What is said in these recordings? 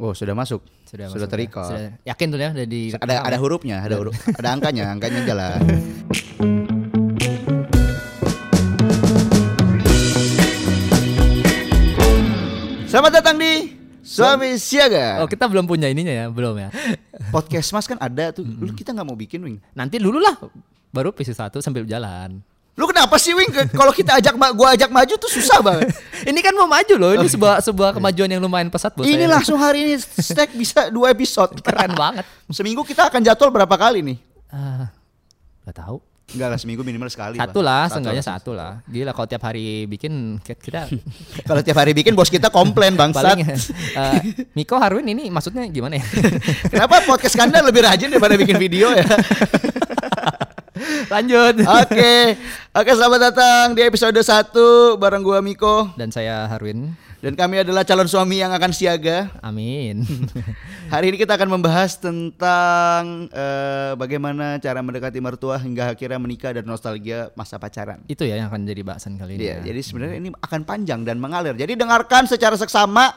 Oh, sudah masuk. Sudah, Sudah masuk ya. terikat. Sudah- Yakin tuh ya di Ada ada hurufnya, ada huruf, ada angkanya, angkanya jalan. Selamat datang di Suami Siaga. Oh, kita belum punya ininya ya, belum ya. Podcast Mas kan ada tuh. Lu kita nggak mau bikin, Wing. Nanti dulu lah baru episode satu sambil jalan. Lu kenapa sih, Wing? Kalau kita ajak ma- gua ajak maju tuh susah banget. Ini kan mau maju loh, ini sebuah sebuah kemajuan yang lumayan pesat buat Ini saya. langsung hari ini stack bisa dua episode. keren banget. Seminggu kita akan jadwal berapa kali nih? Ah, gak tahu. Enggak lah, seminggu minimal sekali. Satu lah, seenggaknya satu lah. Gila kalau tiap hari bikin kita Kalau tiap hari bikin bos kita komplain bangsat. paling eh, Miko Harwin ini maksudnya gimana ya? Kenapa podcast Kanda lebih rajin daripada bikin video ya? Lanjut. Oke. Oke, selamat datang di episode 1 bareng gua Miko Dan saya Harwin. dan kami adalah calon suami yang akan siaga. Amin. Hari ini kita akan membahas tentang eh, bagaimana cara mendekati mertua hingga akhirnya menikah dan nostalgia masa pacaran. Itu ya yang akan jadi bahasan kali ini. Iya, ya. jadi sebenarnya ini akan panjang dan mengalir. Jadi dengarkan secara seksama,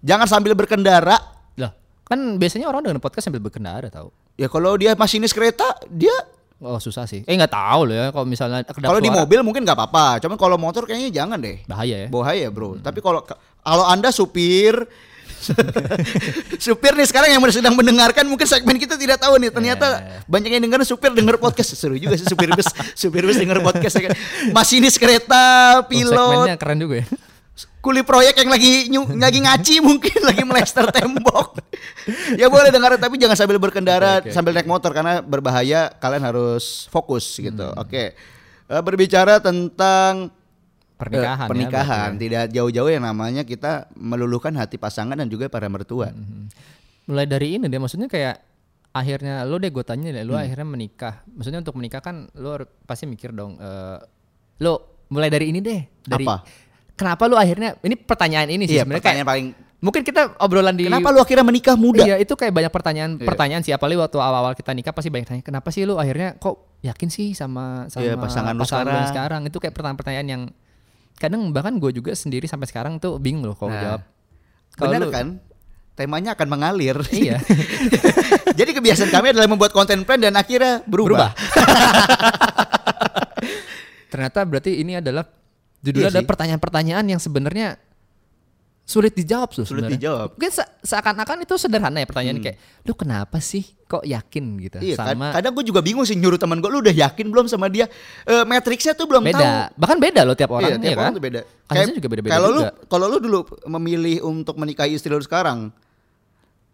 jangan sambil berkendara. Loh, kan biasanya orang dengan podcast sambil berkendara tahu. Ya kalau dia masinis kereta, dia Oh susah sih. Eh nggak tahu loh ya kalau misalnya kalau di mobil mungkin nggak apa-apa. Cuman kalau motor kayaknya jangan deh. bahaya ya. Bahaya bro. Tapi kalau kalau anda supir, supir nih sekarang yang sedang mendengarkan mungkin segmen kita tidak tahu nih. Ternyata banyak yang dengar supir denger podcast seru juga sih supir bus, supir bus denger podcast. ya kan. Masinis kereta, Oh, pilot, segmennya keren juga ya. Kuli proyek yang lagi nyu- lagi ngaci mungkin lagi melester tembok. ya boleh dengar tapi jangan sambil berkendara oke. sambil naik motor karena berbahaya. Kalian harus fokus gitu. Hmm. Oke. Eh, berbicara tentang Pernikahan. Eh, pernikahan ya, tidak jauh-jauh yang namanya kita meluluhkan hati pasangan dan juga para mertua. Hmm. mulai dari ini deh maksudnya kayak akhirnya lo deh gue tanya deh lo Hmm. akhirnya menikah maksudnya untuk menikah kan lo pasti mikir dong eh, lo mulai dari ini deh dari Apa? Kenapa lo akhirnya ini pertanyaan ini sih Iya, sebenarnya pertanyaan kayak paling mungkin kita obrolan di Kenapa lu akhirnya menikah muda? Iya itu kayak banyak pertanyaan Iya. pertanyaan sih apalagi waktu awal-awal kita nikah pasti banyak tanya kenapa sih lu akhirnya kok yakin sih sama sama Iya, pasangan lu lu sekarang. sekarang itu kayak pertanyaan-pertanyaan yang kadang bahkan gue juga sendiri sampai sekarang tuh bingung loh kalau Nah, jawab. Kalau Benar lu- kan? Temanya akan mengalir. Iya. Jadi kebiasaan kami adalah membuat konten plan dan akhirnya berubah. Ternyata berarti ini adalah judulnya Iya sih. pertanyaan-pertanyaan yang sebenarnya sulit dijawab tuh Sulit sebenarnya. dijawab. Mungkin se- seakan-akan itu sederhana ya pertanyaan kayak lu kenapa sih kok yakin gitu Iya, kad- sama kadang gue juga bingung sih nyuruh teman gue, lu udah yakin belum sama dia? Eh matriksnya tuh belum tahu. beda. Bahkan beda loh tiap orang iya, tiap ya orang kan? tuh beda. Kasusnya juga beda-beda Kalau lu kalau lu dulu memilih untuk menikahi istri lu sekarang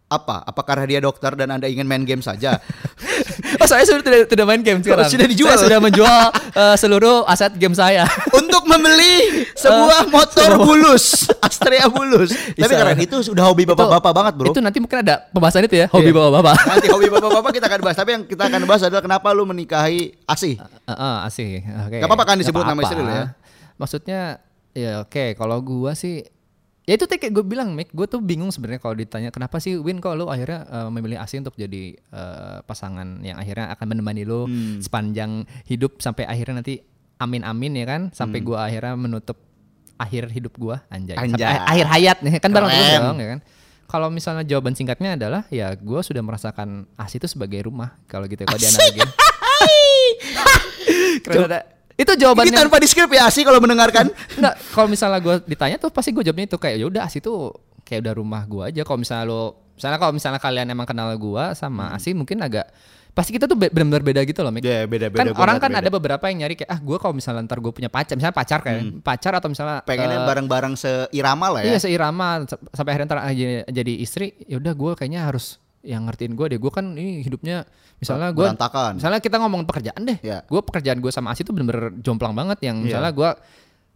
apa? Apa karena dia dokter dan Anda ingin main game saja? Oh saya sudah tidak, tidak main game sekarang. sudah dijual. Saya sudah menjual eh, seluruh aset game saya. untuk membeli sebuah Eh, motor sebuah- bulus, Astrea bulus. Tapi Bisa. karena itu sudah hobi bapak-bapak banget, Bro. Itu nanti mungkin ada pembahasan itu ya, hobi Iya. bapak-bapak. Nanti hobi bapak-bapak kita akan bahas. Tapi yang kita akan bahas adalah kenapa lu menikahi Asih. Heeh, asik. Oke. Gak apa-apa kan disebut nama istri lu ya? Maksudnya ya oke, kalau gua sih ya itu kayak gue bilang Mik, gue tuh bingung sebenarnya kalau ditanya kenapa sih Win kok lu akhirnya eh, memilih Asih untuk jadi eh, pasangan yang akhirnya akan menemani lu Hmm. sepanjang hidup sampai akhirnya nanti amin amin ya kan sampai gua akhirnya menutup akhir hidup gua anjay, Hmm. Anjay. sampai akhir hayat nih kan bareng terus dong ya kan kalau misalnya jawaban singkatnya adalah ya gua sudah merasakan Asih itu sebagai rumah kalau gitu ya kalau di analogi Keren ada. Itu jawabannya. Ini tanpa di script ya Asih kalau mendengarkan. Enggak, kalau misalnya gue ditanya tuh pasti gue jawabnya itu kayak ya udah Asi tuh kayak udah rumah gue aja. Kalau misalnya lo, misalnya kalau misalnya kalian emang kenal gue sama Asi mungkin agak pasti kita tuh be- benar-benar beda gitu loh, Mik. Ya, beda-beda Kan banget, orang kan beda. ada beberapa yang nyari kayak ah gue kalau misalnya ntar gue punya pacar, misalnya pacar kayak pacar atau misalnya Pengennya eh, bareng-bareng seirama lah ya. Iya seirama sa- sampai akhirnya ntar jadi, jadi istri ya udah gue kayaknya harus yang ngertiin gue deh. Gue kan ini hidupnya misalnya gue misalnya kita ngomong pekerjaan deh. Ya. gue pekerjaan gue sama Asi tuh bener-bener jomplang banget. Yang Iya. misalnya gue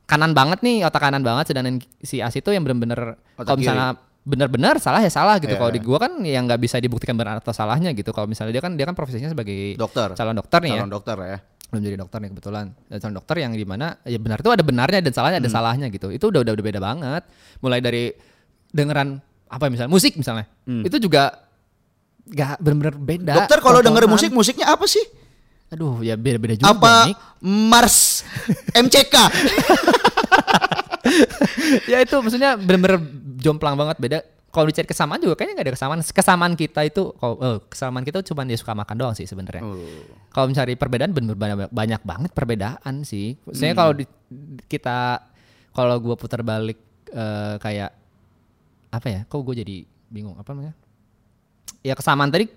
kanan banget nih otak kanan banget sedangkan si Asi tuh yang bener-bener kalau misalnya bener-bener salah ya salah gitu. Iya. kalau di gue kan yang nggak bisa dibuktikan benar atau salahnya gitu. Kalau misalnya dia kan dia kan profesinya sebagai Dokter. calon dokter nih ya. Calon dokter ya. belum jadi dokter nih kebetulan. Dan calon dokter yang di mana ya benar itu ada benarnya dan salahnya ada Hmm. salahnya gitu. Itu udah udah udah beda banget. Mulai dari dengeran apa misalnya musik misalnya. Itu juga gak benar-benar beda. Dokter kalau denger musik musiknya apa sih? aduh ya beda-beda juga Apa Nick. Mars MCK? ya itu maksudnya benar-benar jomplang banget beda kalau dicari kesamaan juga kayaknya nggak ada kesamaan. Kesamaan kita itu kalau eh, kesamaan kita cuma dia suka makan doang sih sebenarnya. Oh. Kalau mencari perbedaan bener banyak, banyak banget perbedaan sih. Maksudnya Hmm. kalau di- kita kalau gua putar balik eh, kayak apa ya? Kok gue jadi bingung apa namanya? Ya kesamaan tadi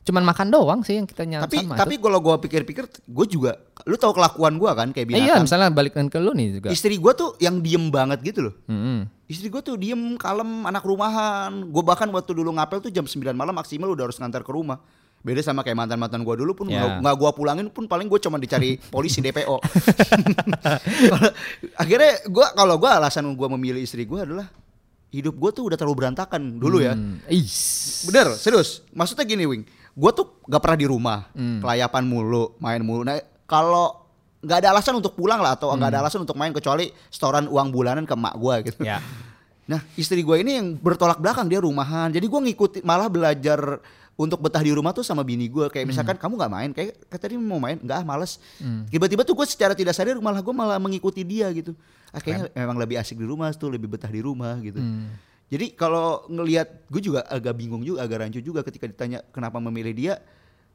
cuman makan doang sih yang kita nyata Tapi sama. tapi kalau gua pikir-pikir gue juga lu tahu kelakuan gua kan kayak Eh, iya, binatang. misalnya balikan ke lu nih juga. Istri gua tuh yang diem banget gitu loh. Mm-mm. Istri gue tuh diem, kalem, anak rumahan. Gue bahkan waktu dulu ngapel tuh jam 9 malam maksimal udah harus ngantar ke rumah. Beda sama kayak mantan-mantan gue dulu pun Ya. nggak gue pulangin pun paling gue cuma dicari polisi DPO. Akhirnya gue kalau gue alasan gue memilih istri gue adalah hidup gue tuh udah terlalu berantakan dulu ya. Hmm, Is. Bener, serius. Maksudnya gini, Wing. Gue tuh gak pernah di rumah, Hmm. kelayapan mulu, main mulu. Nah, kalau nggak ada alasan untuk pulang lah atau nggak ada alasan untuk main kecuali setoran uang bulanan ke emak gue gitu. Hmm. Ya. Nah istri gue ini yang bertolak belakang dia rumahan. Jadi gue ngikutin malah belajar untuk betah di rumah tuh sama bini gue. Kayak misalkan kamu nggak main, kayak kata dia mau main, nggak males. Tiba-tiba tuh gue secara tidak sadar malah gue malah mengikuti dia gitu. Ah, kayaknya memang lebih asik di rumah tuh, lebih betah di rumah gitu. Jadi kalau ngelihat gue juga agak bingung juga, agak rancu juga ketika ditanya kenapa memilih dia.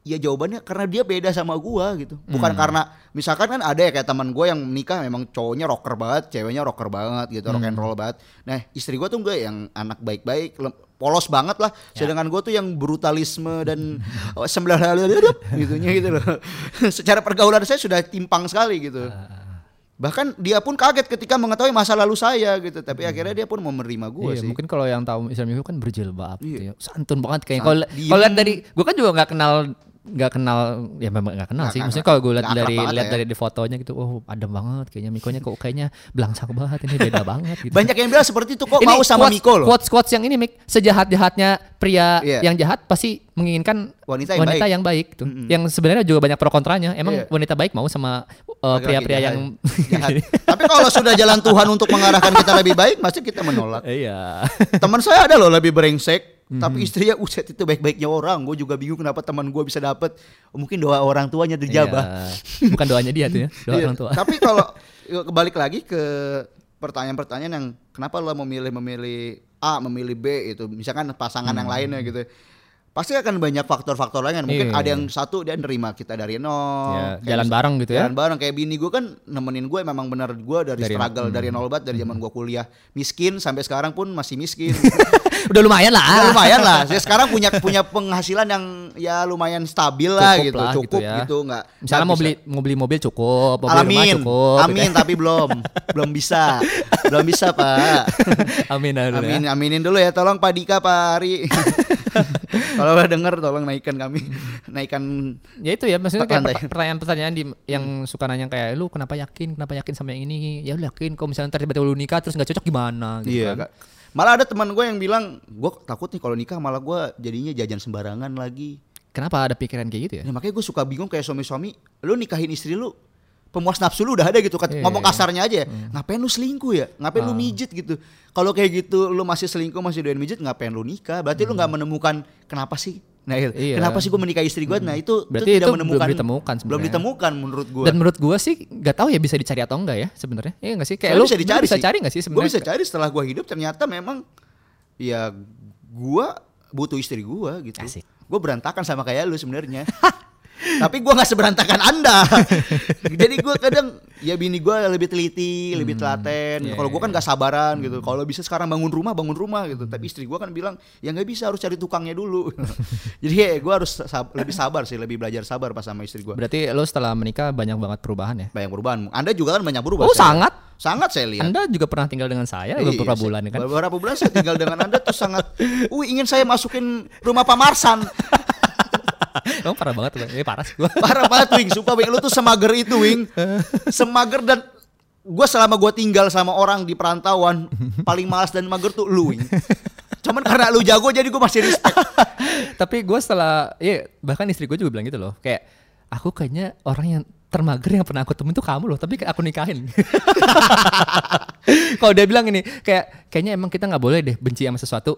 Ya jawabannya karena dia beda sama gua gitu. Bukan karena misalkan kan ada ya kayak teman gue yang menikah memang cowoknya rocker banget, ceweknya rocker banget gitu, rock and roll banget. Nah, istri gua tuh enggak yang anak baik-baik, polos banget lah. Sedangkan gue tuh yang brutalisme dan oh, sembilan gitunya gitu loh. Secara pergaulan saya sudah timpang sekali gitu. Bahkan dia pun kaget ketika mengetahui masa lalu saya gitu. Tapi akhirnya dia pun mau menerima gue Iya, sih. mungkin kalau yang tahu Islam itu kan berjilbab gitu Iya. ya. Santun banget kayaknya. Kalau lihat dari gua kan juga nggak kenal nggak kenal ya memang nggak kenal Nggak- sih. Maksudnya kalau gue lihat dari lihat ya. dari di fotonya gitu, oh adem banget kayaknya Mikonya kok kayaknya belangsak banget ini beda banget gitu. Banyak yang bilang seperti itu kok Ini mau sama quotes- Miko loh. Quotes quotes yang ini Mik, sejahat-jahatnya pria Iya. yang jahat pasti menginginkan Wanita yang wanita baik. yang baik tuh. Yang sebenarnya juga banyak pro kontranya. Emang Iya. wanita baik mau sama uh, pria-pria yang Jahat. Tapi kalau sudah jalan Tuhan untuk mengarahkan kita lebih baik, pasti kita menolak. Iya. Teman saya ada loh lebih brengsek, Hmm. tapi istrinya uset itu baik-baiknya orang. Gue juga bingung kenapa teman gue bisa dapet. Mungkin doa orang tuanya dijabah. Iya. Bukan doanya dia tuh ya, doa Iya. orang tua. Tapi kalau ya, kebalik lagi ke pertanyaan-pertanyaan yang kenapa lo memilih memilih A, memilih B itu, misalkan pasangan yang lainnya gitu. Pasti akan banyak faktor-faktor lain kan. Mungkin. Iya. ada yang satu dia nerima kita dari nol. Ya, Kayak jalan bareng gitu ya. Jalan bareng kayak bini gue kan nemenin gue memang benar gue dari, Dari- struggle dari Hmm. nol banget dari zaman gue kuliah miskin sampai sekarang pun masih miskin. Udah lumayan lah. Ya, lumayan lah. Saya sekarang punya punya penghasilan yang ya lumayan stabil lah Cukup gitu, lah cukup gitu gitu, ya. nggak. Misalnya mau beli mau beli mobil cukup, mau beli rumah Amin, cukup. gitu amin ya. tapi belum, belum bisa, belum bisa pak. amin, amin, Amin, ya. aminin dulu ya, tolong Pak Dika, Pak Ari. Kalau udah denger, tolong naikkan kami, naikkan. Ya itu ya maksudnya kayak pertanyaan-pertanyaan di yang suka nanya kayak lu kenapa yakin, kenapa yakin sama yang ini? Ya lu yakin kalau misalnya ntar tiba-tiba lu nikah terus nggak cocok gimana gitu Iya, kan. Kak. Malah ada teman gue yang bilang, gue takut nih kalau nikah malah gue jadinya jajan sembarangan lagi. Kenapa ada pikiran kayak gitu ya? Ya, makanya gue suka bingung kayak suami-suami, lu nikahin istri lu, pemuas nafsu lu udah ada gitu kan. Iya, Ngomong iya. kasarnya aja, ya. ngapain lu selingkuh ya? Ngapain lu Ah. mijet gitu? Kalau kayak gitu lu masih selingkuh, masih doyan mijet, ngapain lu nikah? Berarti lu nggak menemukan kenapa sih? Nah, itu. Iya. kenapa sih gue menikahi istri gue? Nah, itu Berarti tidak itu belum menemukan ditemukan belum ditemukan menurut gue. Dan menurut gua sih nggak tahu ya bisa dicari atau enggak ya sebenarnya. Iya enggak sih? Kayak lu bisa dicari lu bisa sih. cari enggak sih Gue sebenarnya? bisa cari setelah gue hidup ternyata memang ya gue butuh istri gue gitu. Asik. Gue berantakan sama kayak lu sebenarnya. Tapi gue nggak seberantakan anda. Jadi gue kadang ya bini gue lebih teliti, lebih telaten. Iya, Kalau gue iya, kan nggak sabaran gitu. Kalau bisa sekarang bangun rumah, bangun rumah gitu. Tapi istri gue kan bilang ya nggak bisa harus cari tukangnya dulu. Jadi ya gue harus sab- lebih sabar sih, lebih belajar sabar pas sama istri gue. Berarti lu setelah menikah banyak banget perubahan ya? Banyak perubahan. Anda juga kan banyak berubah. Oh, saya- sangat. Sangat saya lihat. Anda juga pernah tinggal dengan saya Iya, beberapa bulan kan? Beberapa bulan saya tinggal dengan Anda tuh sangat Wih ingin saya masukin rumah Pak Marsan Emang parah banget Bang. Ini parah sih gua. Parah banget Wing Sumpah Wing Lu tuh semager itu Wing Semager dan Gue selama gue tinggal sama orang di perantauan Paling malas dan mager tuh lu Wing Cuman karena lu jago jadi gue masih respect Tapi gue setelah, ya bahkan istri gue juga bilang gitu loh, kayak aku kayaknya orang yang termager yang pernah aku temuin tuh kamu loh, tapi aku nikahin. Kalau dia bilang ini, kayak kayaknya emang kita nggak boleh deh benci sama sesuatu.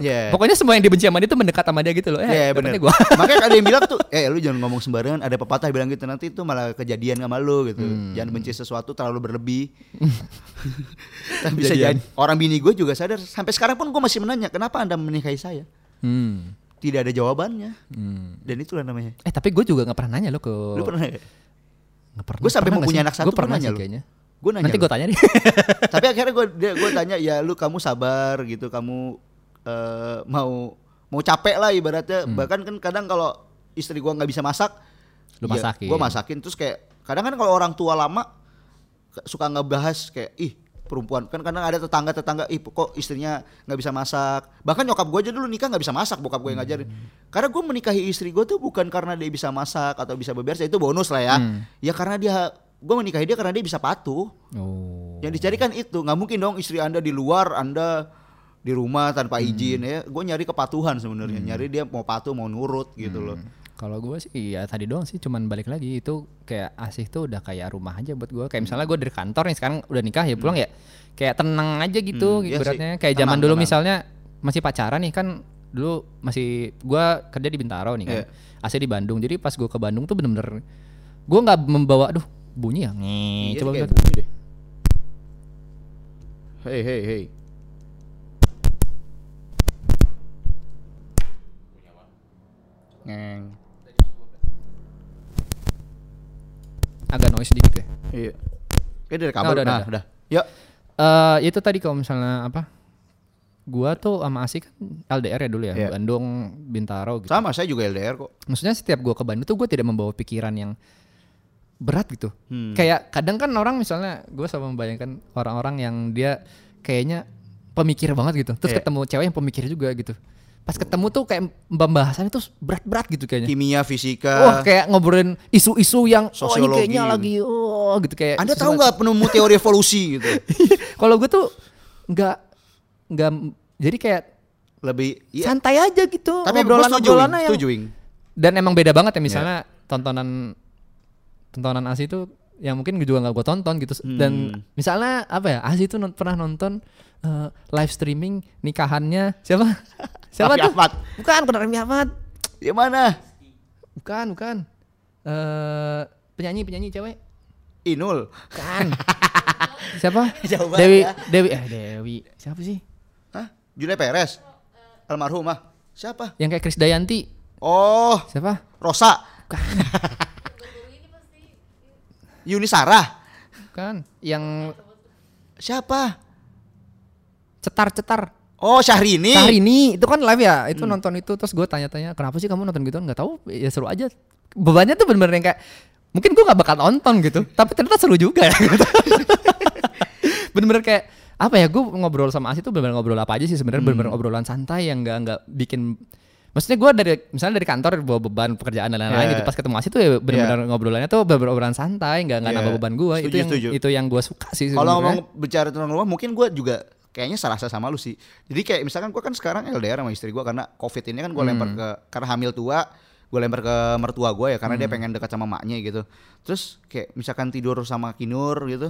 Iya. Pokoknya semua yang dibenci sama dia tuh mendekat sama dia gitu loh. Eh, dapetnya benar. gua. Makanya ada yang bilang tuh, eh lu jangan ngomong sembarangan. Ada pepatah bilang gitu nanti itu malah kejadian sama lu gitu. Hmm. Jangan benci sesuatu terlalu berlebih. Tapi bisa jadi. Orang bini gue juga sadar. Sampai sekarang pun gue masih menanya, kenapa anda menikahi saya? Hmm. Tidak ada jawabannya. Hmm. Dan itulah namanya. Eh tapi gue juga nggak pernah nanya lo ke. Lu pernah nggak? Nggak pernah. Gua sampai mau punya anak satu, Gua pernah nanya sih kayaknya. Gue nanya. Nanti gue tanya deh. Tapi akhirnya gue gue tanya ya lu kamu sabar gitu kamu eh, mau mau capek lah ibaratnya bahkan kan kadang kalau istri gua nggak bisa masak Hmm. Lu masakin. gue masakin terus kayak kadang kan kalau orang tua lama suka ngebahas kayak ih perempuan kan kadang ada tetangga tetangga ih kok istrinya nggak bisa masak bahkan nyokap gue aja dulu nikah nggak bisa masak bokap gue yang ngajarin karena gue menikahi istri gue tuh bukan karena dia bisa masak atau bisa beberes ya itu bonus lah ya Hmm. ya karena dia gue menikahi dia karena dia bisa patuh Oh. yang dicari kan itu nggak mungkin dong istri anda di luar anda di rumah tanpa izin ya. Gue nyari kepatuhan sebenarnya. Nyari dia mau patuh mau nurut gitu loh. Kalau gue sih ya tadi doang sih cuman balik lagi itu kayak asih tuh udah kayak rumah aja buat gue kayak misalnya gue dari kantor nih sekarang udah nikah ya pulang ya kayak tenang aja gitu Hmm, iya ibaratnya. sih. kayak zaman dulu tenang. misalnya masih pacaran nih kan dulu masih gue kerja di Bintaro nih kan Iya. asli di Bandung. Jadi pas gue ke Bandung tuh bener-bener gue nggak membawa aduh bunyi ya? Nge, Iya, coba bunyi deh. Hey hey hey Ngeng. agak noise dikit ya Iya. Kayak dari Oh, kabel. udah, nah, udah. udah. Yuk. Eh itu tadi kalau misalnya apa gua tuh sama Asik kan LDR ya dulu ya Iya. Bandung Bintaro gitu Sama saya juga LDR kok. maksudnya setiap gua ke Bandung tuh gue tidak membawa pikiran yang berat gitu Hmm. kayak kadang kan orang misalnya gue selalu membayangkan orang-orang yang dia kayaknya pemikir banget gitu terus Iya. ketemu cewek yang pemikir juga gitu pas ketemu tuh kayak pembahasannya tuh berat-berat gitu kayaknya Kimia, fisika. Wah kayak ngobrolin isu-isu yang oh ini Sosiologi. kayaknya lagi oh gitu kayak Anda tahu nggak penemu teori evolusi gitu? kalau gue tuh nggak nggak jadi kayak Lebih iya. santai aja gitu Tapi setuju, ngobrolannya yang setuju, Wing. dan emang beda banget ya Iya. misalnya tontonan tontonan Asi itu yang mungkin gue juga nggak gue tonton gitu Hmm. dan misalnya apa ya Asi itu non- pernah nonton eh, live streaming nikahannya siapa siapa Raffi tuh Ahmad. bukan bukan Raffi Ahmad Yang mana? bukan bukan eh penyanyi penyanyi cewek Inul. kan siapa Jauh banget Dewi ya. Dewi eh Dewi siapa sih Hah? Julia Perez. Almarhumah. Siapa? yang kayak Krisdayanti Oh, siapa Rosa. Yuni Sarah. kan yang Siapa? cetar-cetar Oh, Syahrini. Syahrini itu kan live ya Hmm. itu nonton itu terus gue tanya-tanya kenapa sih kamu nonton gitu nggak tahu ya seru aja bebannya tuh bener-bener yang kayak mungkin gue nggak bakal nonton gitu tapi ternyata seru juga ya gitu. bener-bener kayak apa ya gue ngobrol sama Asi tuh bener-bener ngobrol apa aja sih sebenarnya bener-bener Hmm. obrolan santai yang nggak nggak bikin maksudnya gue dari misalnya dari kantor bawa beban pekerjaan dan lain-lain Yeah. gitu pas ketemu Asi tuh ya bener-bener ngobrolannya tuh bener-bener obrolan santai nggak nggak Yeah. nambah beban gue itu yang setuju. itu yang gue suka sih Kalau ngomong bicara tentang rumah, mungkin gue juga kayaknya serasa sama lu sih. Jadi kayak misalkan gue kan sekarang LDR sama istri gue karena COVID ini kan gue lempar Hmm. ke karena hamil tua, gue lempar ke mertua gue ya karena Hmm. dia pengen dekat sama maknya gitu. Terus kayak misalkan tidur sama Kinur gitu,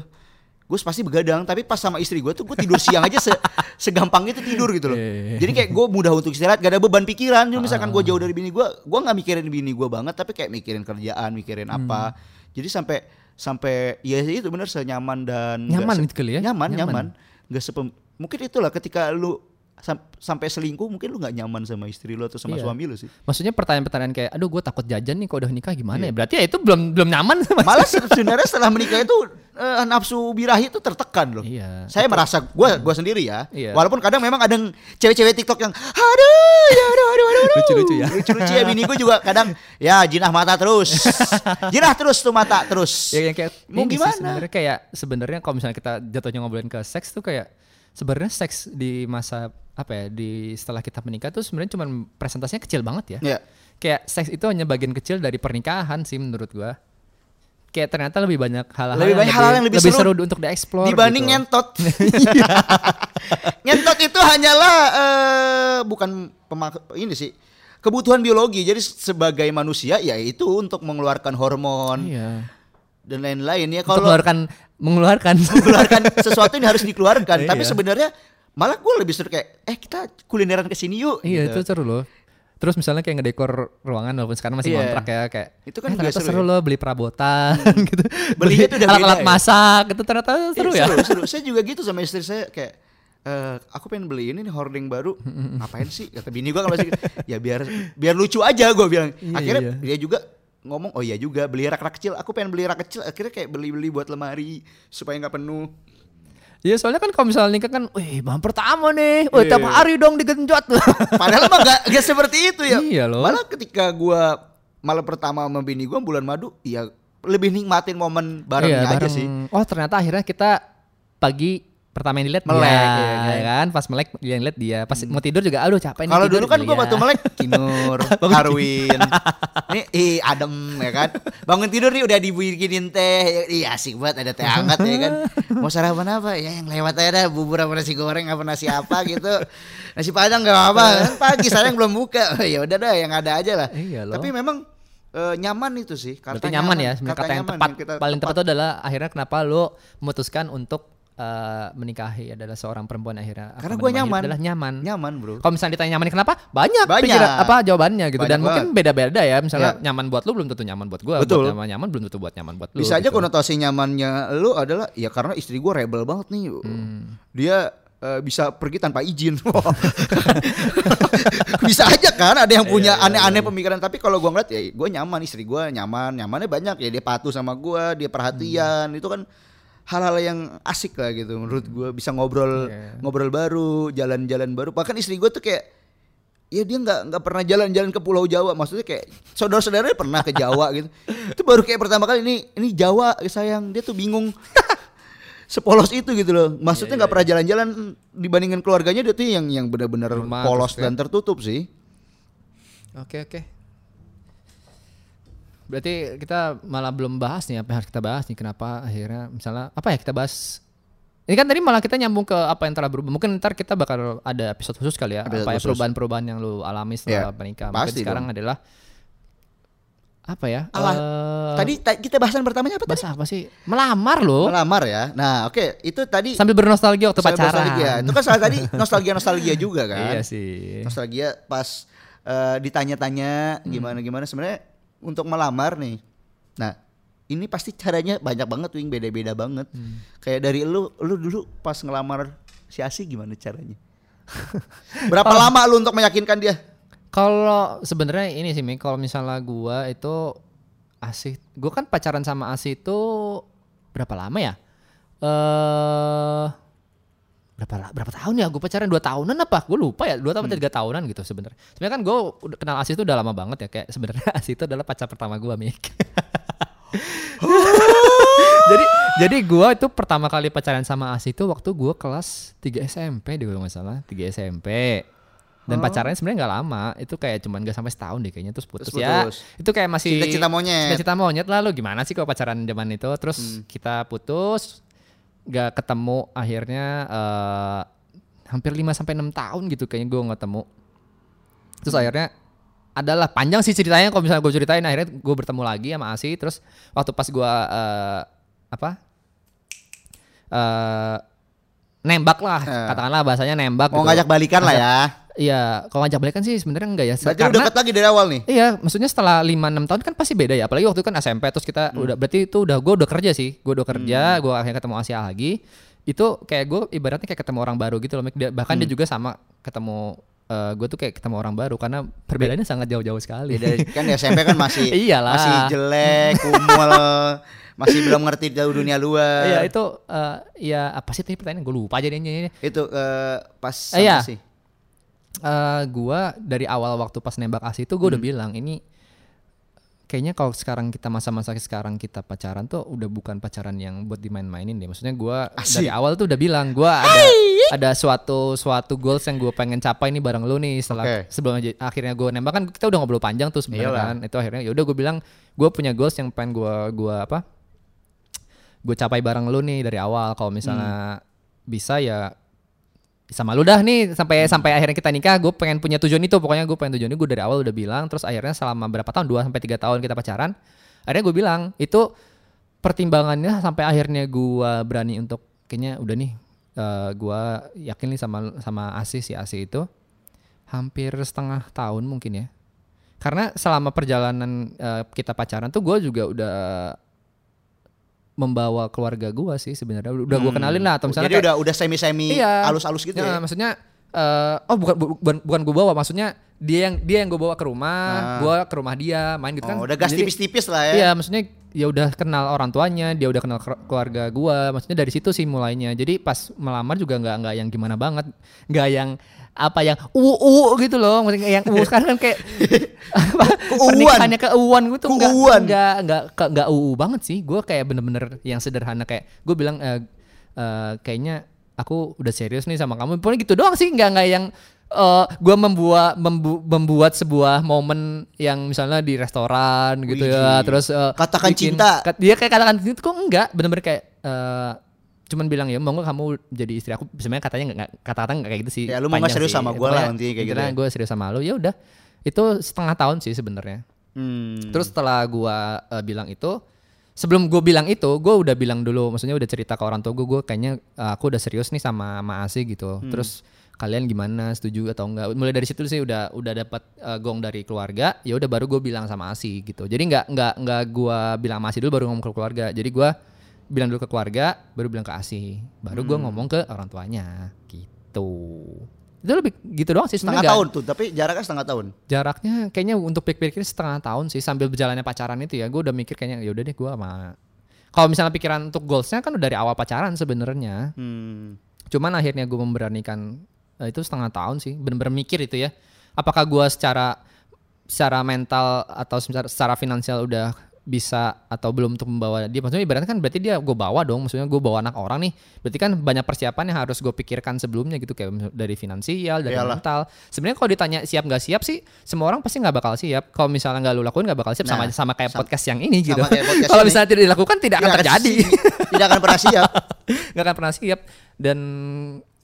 gue pasti begadang. Tapi pas sama istri gue tuh gue tidur siang aja se segampang itu tidur gitu loh. Iya, iya, iya. Jadi kayak gue mudah untuk istirahat, gak ada beban pikiran. Jadi misalkan gue Ah. jauh dari bini gue, gue nggak mikirin bini gue banget, tapi kayak mikirin kerjaan, mikirin Hmm. apa. Jadi sampai sampai ya itu bener senyaman dan Nyaman itu kali ya? nyaman Nyaman. nyaman nggak sepem mungkin itulah ketika lu sam- sampai selingkuh mungkin lu nggak nyaman sama istri lu atau sama Iya. suami lu sih Maksudnya pertanyaan-pertanyaan kayak, aduh gue takut jajan nih kalau udah nikah gimana Iya. ya? Berarti ya itu belum belum nyaman sama malah se- sebenarnya setelah menikah itu eh, nafsu birahi itu tertekan loh Iya. saya merasa gua gua sendiri ya Iya. walaupun kadang memang ada cewek-cewek TikTok yang aduh ya aduh aduh aduh, aduh. Lucu-lucu ya. lucu-lucu ya bini gua juga kadang ya jinah mata terus jinah terus tuh mata terus ya yang kayak Mau gimana? sebenarnya kayak sebenarnya kalau misalnya kita jatuhnya ngobrolin ke seks tuh kayak sebenarnya seks di masa apa ya di setelah kita menikah tuh sebenarnya cuma presentasinya kecil banget ya. ya Kayak seks itu hanya bagian kecil dari pernikahan sih menurut gua. Kayak ternyata lebih banyak hal-hal Lebih banyak hal-hal yang lebih seru untuk dieksplor dibanding gitu. ngentot. ngentot itu hanyalah eh, bukan pemak ini sih kebutuhan biologi. Jadi sebagai manusia ya itu untuk mengeluarkan hormon Iya. dan lain-lain ya. Kalau mengeluarkan mengeluarkan mengeluarkan sesuatu yang harus dikeluarkan, tapi Iya. sebenarnya malah gue lebih seru kayak eh kita kulineran ke sini yuk Iya gitu. itu seru loh. Terus misalnya kayak ngedekor ruangan walaupun sekarang masih Iya. kontrak ya kayak Itu kan eh, ternyata seru seru, ya. loh beli perabotan gitu. Belinya tuh udah alat-alat ya. masak itu ternyata seru Iya, ya. seru, seru. Saya juga gitu sama istri saya kayak eh aku pengen beli ini nih hording baru. Ngapain sih? Kata bini gua kalau masih ya biar biar lucu aja gua bilang. Iya, Akhirnya iya. dia juga ngomong oh iya juga beli rak-rak kecil. Aku pengen beli rak kecil. Akhirnya kayak beli-beli buat lemari supaya nggak penuh. Iya soalnya kan kalau misalnya nikah kan, wih bahan pertama nih, wih Iya. tiap hari dong digenjot. Padahal mah gak, gak seperti itu ya. Iya loh. Malah ketika gua malam pertama sama bini gua bulan madu, ya lebih nikmatin momen barengnya Iya, aja bareng. sih. Oh ternyata akhirnya kita pagi pertama yang dilihat Melek, dia, iya kan? ya kan? Pas melek yang lihat dia, pas mau tidur juga, aduh capek nih Kalau dulu kan gitu gua ya. waktu melek Kinur, Harwin, nih ih adem ya kan. Bangun tidur nih udah dibikinin teh, iya asik banget ada teh hangat ya kan. Mau sarapan apa? Ya yang lewat aja dah bubur apa nasi goreng apa nasi apa gitu. Nasi padang gak apa-apa. Kan pagi sayang belum buka. ya udah dah yang ada aja lah. Iya loh. Tapi memang eh, nyaman itu sih. Kata Berarti nyaman, ya, sebenarnya kata, yang nyaman tepat, paling tepat itu adalah akhirnya kenapa lo memutuskan untuk eh, menikahi adalah seorang perempuan akhirnya. Karena hidup nyaman. Adalah nyaman. Nyaman bro. Kalau misalnya ditanya nyaman kenapa? Banyak, Banyak. pikiran- apa jawabannya gitu Banyak dan mungkin beda-beda ya. Misalnya Ya. nyaman buat lu belum tentu nyaman buat gua, Betul. buat nyaman, nyaman belum tentu buat nyaman buat lu. Bisa aja gitu. konotasi nyamannya lu adalah ya karena istri gua rebel banget nih. Hmm. Dia eh, bisa pergi tanpa izin. bisa aja kan ada yang Iya, punya aneh-aneh pemikiran tapi kalau gua ngeliat ya gua nyaman istri gua nyaman, nyamannya banyak ya dia patuh sama gua, dia perhatian. Hmm. Itu kan hal-hal yang asik lah gitu menurut gua. Bisa ngobrol Iya. ngobrol baru, jalan-jalan baru. Bahkan istri gua tuh kayak ya dia nggak nggak pernah jalan-jalan ke Pulau Jawa. Maksudnya kayak saudara-saudaranya pernah ke Jawa gitu. Itu baru kayak pertama kali ini ini Jawa sayang. Dia tuh bingung. Sepolos itu gitu loh. Maksudnya Iya, nggak pernah jalan-jalan dibandingkan keluarganya dia tuh yang yang benar-benar polos dan tertutup sih. Oke oke. Berarti kita malah belum bahas nih apa yang harus kita bahas nih kenapa akhirnya misalnya apa ya kita bahas ini kan tadi malah kita nyambung ke apa yang telah berubah. Mungkin ntar kita bakal ada episode khusus kali ya. Episode apa ya perubahan-perubahan yang lu alami setelah Iya, menikah. Mungkin pasti sekarang adalah apa ya? Alah, eh, tadi ta- kita bahasan pertamanya apa tadi bahas apa sih? Melamar loh. melamar ya nah oke itu tadi Sambil bernostalgia waktu soal pacaran. nostalgia. itu kan salah tadi nostalgia nostalgia juga kan Iya sih. nostalgia pas eh, ditanya-tanya Hmm. gimana gimana sebenarnya untuk melamar nih nah ini pasti caranya banyak banget wing beda-beda banget Hmm. kayak dari lu lu dulu pas ngelamar si Asi gimana caranya berapa Oh. lama lu untuk meyakinkan dia Kalau sebenarnya ini sih Mi, kalau misalnya gua itu asih, gua kan pacaran sama Asi itu berapa lama ya? Eh berapa berapa tahun ya? Gue pacaran dua tahunan apa? Gue lupa ya, dua tahun atau tiga tahunan gitu sebenarnya. Sebenarnya kan gue kenal Asi itu udah lama banget ya, kayak sebenarnya Asi itu adalah pacar pertama gua Mik. jadi jadi gua itu pertama kali pacaran sama Asi itu waktu gua kelas 3 SMP deh kalau nggak salah, 3 SMP. Dan pacarannya sebenarnya nggak lama, itu kayak cuman gak sampai setahun deh kayaknya terus putus, Terus ya. putus. Itu kayak masih Cinta-cinta monyet. Cinta-cinta monyet lah lu gimana sih kalau pacaran zaman itu? Terus Hmm. kita putus nggak ketemu akhirnya eh, hampir 5 sampai 6 tahun gitu kayaknya gua nggak ketemu. Terus Hmm. akhirnya adalah panjang sih ceritanya kalau misalnya gue ceritain akhirnya gue bertemu lagi sama Asi terus waktu pas gue eh, apa eh nembak lah Eh. katakanlah bahasanya nembak mau gitu. ngajak balikan lah ya Iya, kalau ngajak balikan sih sebenarnya enggak ya. berarti Karena deket lagi dari awal nih iya, maksudnya setelah 5 6 tahun kan pasti beda ya. Apalagi waktu itu kan SMP terus kita Hmm. udah berarti itu udah gue udah kerja sih. Gue udah kerja, gue akhirnya ketemu Asia lagi. Itu kayak gue ibaratnya kayak ketemu orang baru gitu loh. Dia- Bahkan dia Hmm. juga sama ketemu gue tuh kayak ketemu orang baru karena perbedaannya sangat jauh-jauh sekali. Beda, kan di SMP kan masih Iyalah. masih jelek kumul masih belum ngerti jauh dunia luar Iya itu eh, ya apa sih tadi pertanyaan gue lupa jadinya. itu eh, pas Eh, iya. sih eh gua dari awal waktu pas nembak Asi itu gue udah bilang ini kayaknya kalau sekarang kita masa-masa sekarang kita pacaran tuh udah bukan pacaran yang buat dimain-mainin deh. Maksudnya gua Asik. dari awal tuh udah bilang gua ada ada suatu suatu goals yang gue pengen capai nih bareng lu nih setelah Oke. sebelum akhirnya gue nembak kan kita udah ngobrol panjang tuh sebenarnya kan. Itu akhirnya ya udah gue bilang gue punya goals yang pengen gua gua apa? Gue capai bareng lu nih dari awal. Kalau misalnya bisa ya sama lu dah nih sampai sampai akhirnya kita nikah gue pengen punya tujuan itu pokoknya gue pengen tujuan itu gue dari awal udah bilang terus akhirnya selama berapa tahun 2 sampai tiga tahun kita pacaran akhirnya gue bilang itu pertimbangannya sampai akhirnya gue berani untuk kayaknya udah nih eh, gua yakin nih sama sama Asi si Asi itu hampir setengah tahun mungkin ya. Karena selama perjalanan eh, kita pacaran tuh gua juga udah membawa keluarga gua sih sebenarnya udah gua kenalin lah atau misalnya Jadi kayak- udah udah semi-semi Iya. alus-alus gitu Ya, ya. maksudnya eh oh bukan bu- bukan bukan gue bawa, maksudnya dia yang dia yang gue bawa ke rumah, Ah. gua ke rumah dia, main gitu kan. Oh, udah gas tipis-tipis lah ya. Iya, maksudnya ya udah kenal orang tuanya, dia udah kenal ke- keluarga gua, maksudnya dari situ sih mulainya. Jadi pas melamar juga nggak nggak yang gimana banget, nggak yang apa yang uu uu gitu loh, maksudnya yang uu sekarang kan kayak pernikahannya keuuan gitu nggak nggak nggak ke- nggak uu banget sih. Gue kayak bener-bener yang sederhana kayak gue bilang eh, eh, kayaknya aku udah serius nih sama kamu. Pokoknya gitu doang sih, nggak nggak yang eh gue membuat membu- membuat sebuah momen yang misalnya di restoran gitu ya, terus eh, Katakan bikin- cinta. kat- dia kayak katakan cinta kok enggak, bener-bener kayak eh, cuman bilang ya mau nggak kamu jadi istri aku sebenarnya katanya nggak kata-kata nggak kayak gitu sih Ya, lu mau serius sih. sama gua Pokoknya lah, intinya kayak gitu ya. gue serius sama lu ya udah itu setengah tahun sih sebenarnya Hmm. Terus setelah gua eh, bilang itu, sebelum gue bilang itu, gue udah bilang dulu, maksudnya udah cerita ke orang tua gue, gue kayaknya eh, aku udah serius nih sama sama Asi gitu. Hmm. Terus kalian gimana, setuju atau enggak? Mulai dari situ sih udah udah dapat eh, gong dari keluarga, ya udah baru gue bilang sama Asi gitu. Jadi nggak nggak nggak gue bilang sama Asi dulu baru ngomong ke keluarga. Jadi gue bilang dulu ke keluarga, baru bilang ke Asi, baru Hmm. gue ngomong ke orang tuanya gitu. Itu lebih gitu doang sih setengah tahun tuh, tapi jaraknya setengah tahun. Jaraknya kayaknya untuk pikir-pikir setengah tahun sih sambil berjalannya pacaran itu ya. Gue udah mikir kayaknya yaudah deh gue sama. Kalau misalnya pikiran untuk goalsnya kan udah dari awal pacaran sebenarnya. Hmm. Cuman akhirnya gue memberanikan eh, itu setengah tahun sih. Bener-bener mikir itu ya. Apakah gue secara secara mental atau secara, secara finansial udah bisa atau belum untuk membawa dia. Maksudnya ibaratnya kan berarti dia gue bawa dong maksudnya gue bawa anak orang nih. Berarti kan banyak persiapan yang harus gue pikirkan sebelumnya gitu kayak dari finansial dari Iyalah. mental. Sebenarnya kalau ditanya siap nggak siap sih semua orang pasti nggak bakal siap. Kalau misalnya nggak lu lakuin nggak bakal siap. Sama Nah, sama kayak sama- podcast yang ini gitu. kalau misalnya tidak dilakukan tidak akan Tidak terjadi. Tidak akan pernah siap. nggak akan pernah siap. Dan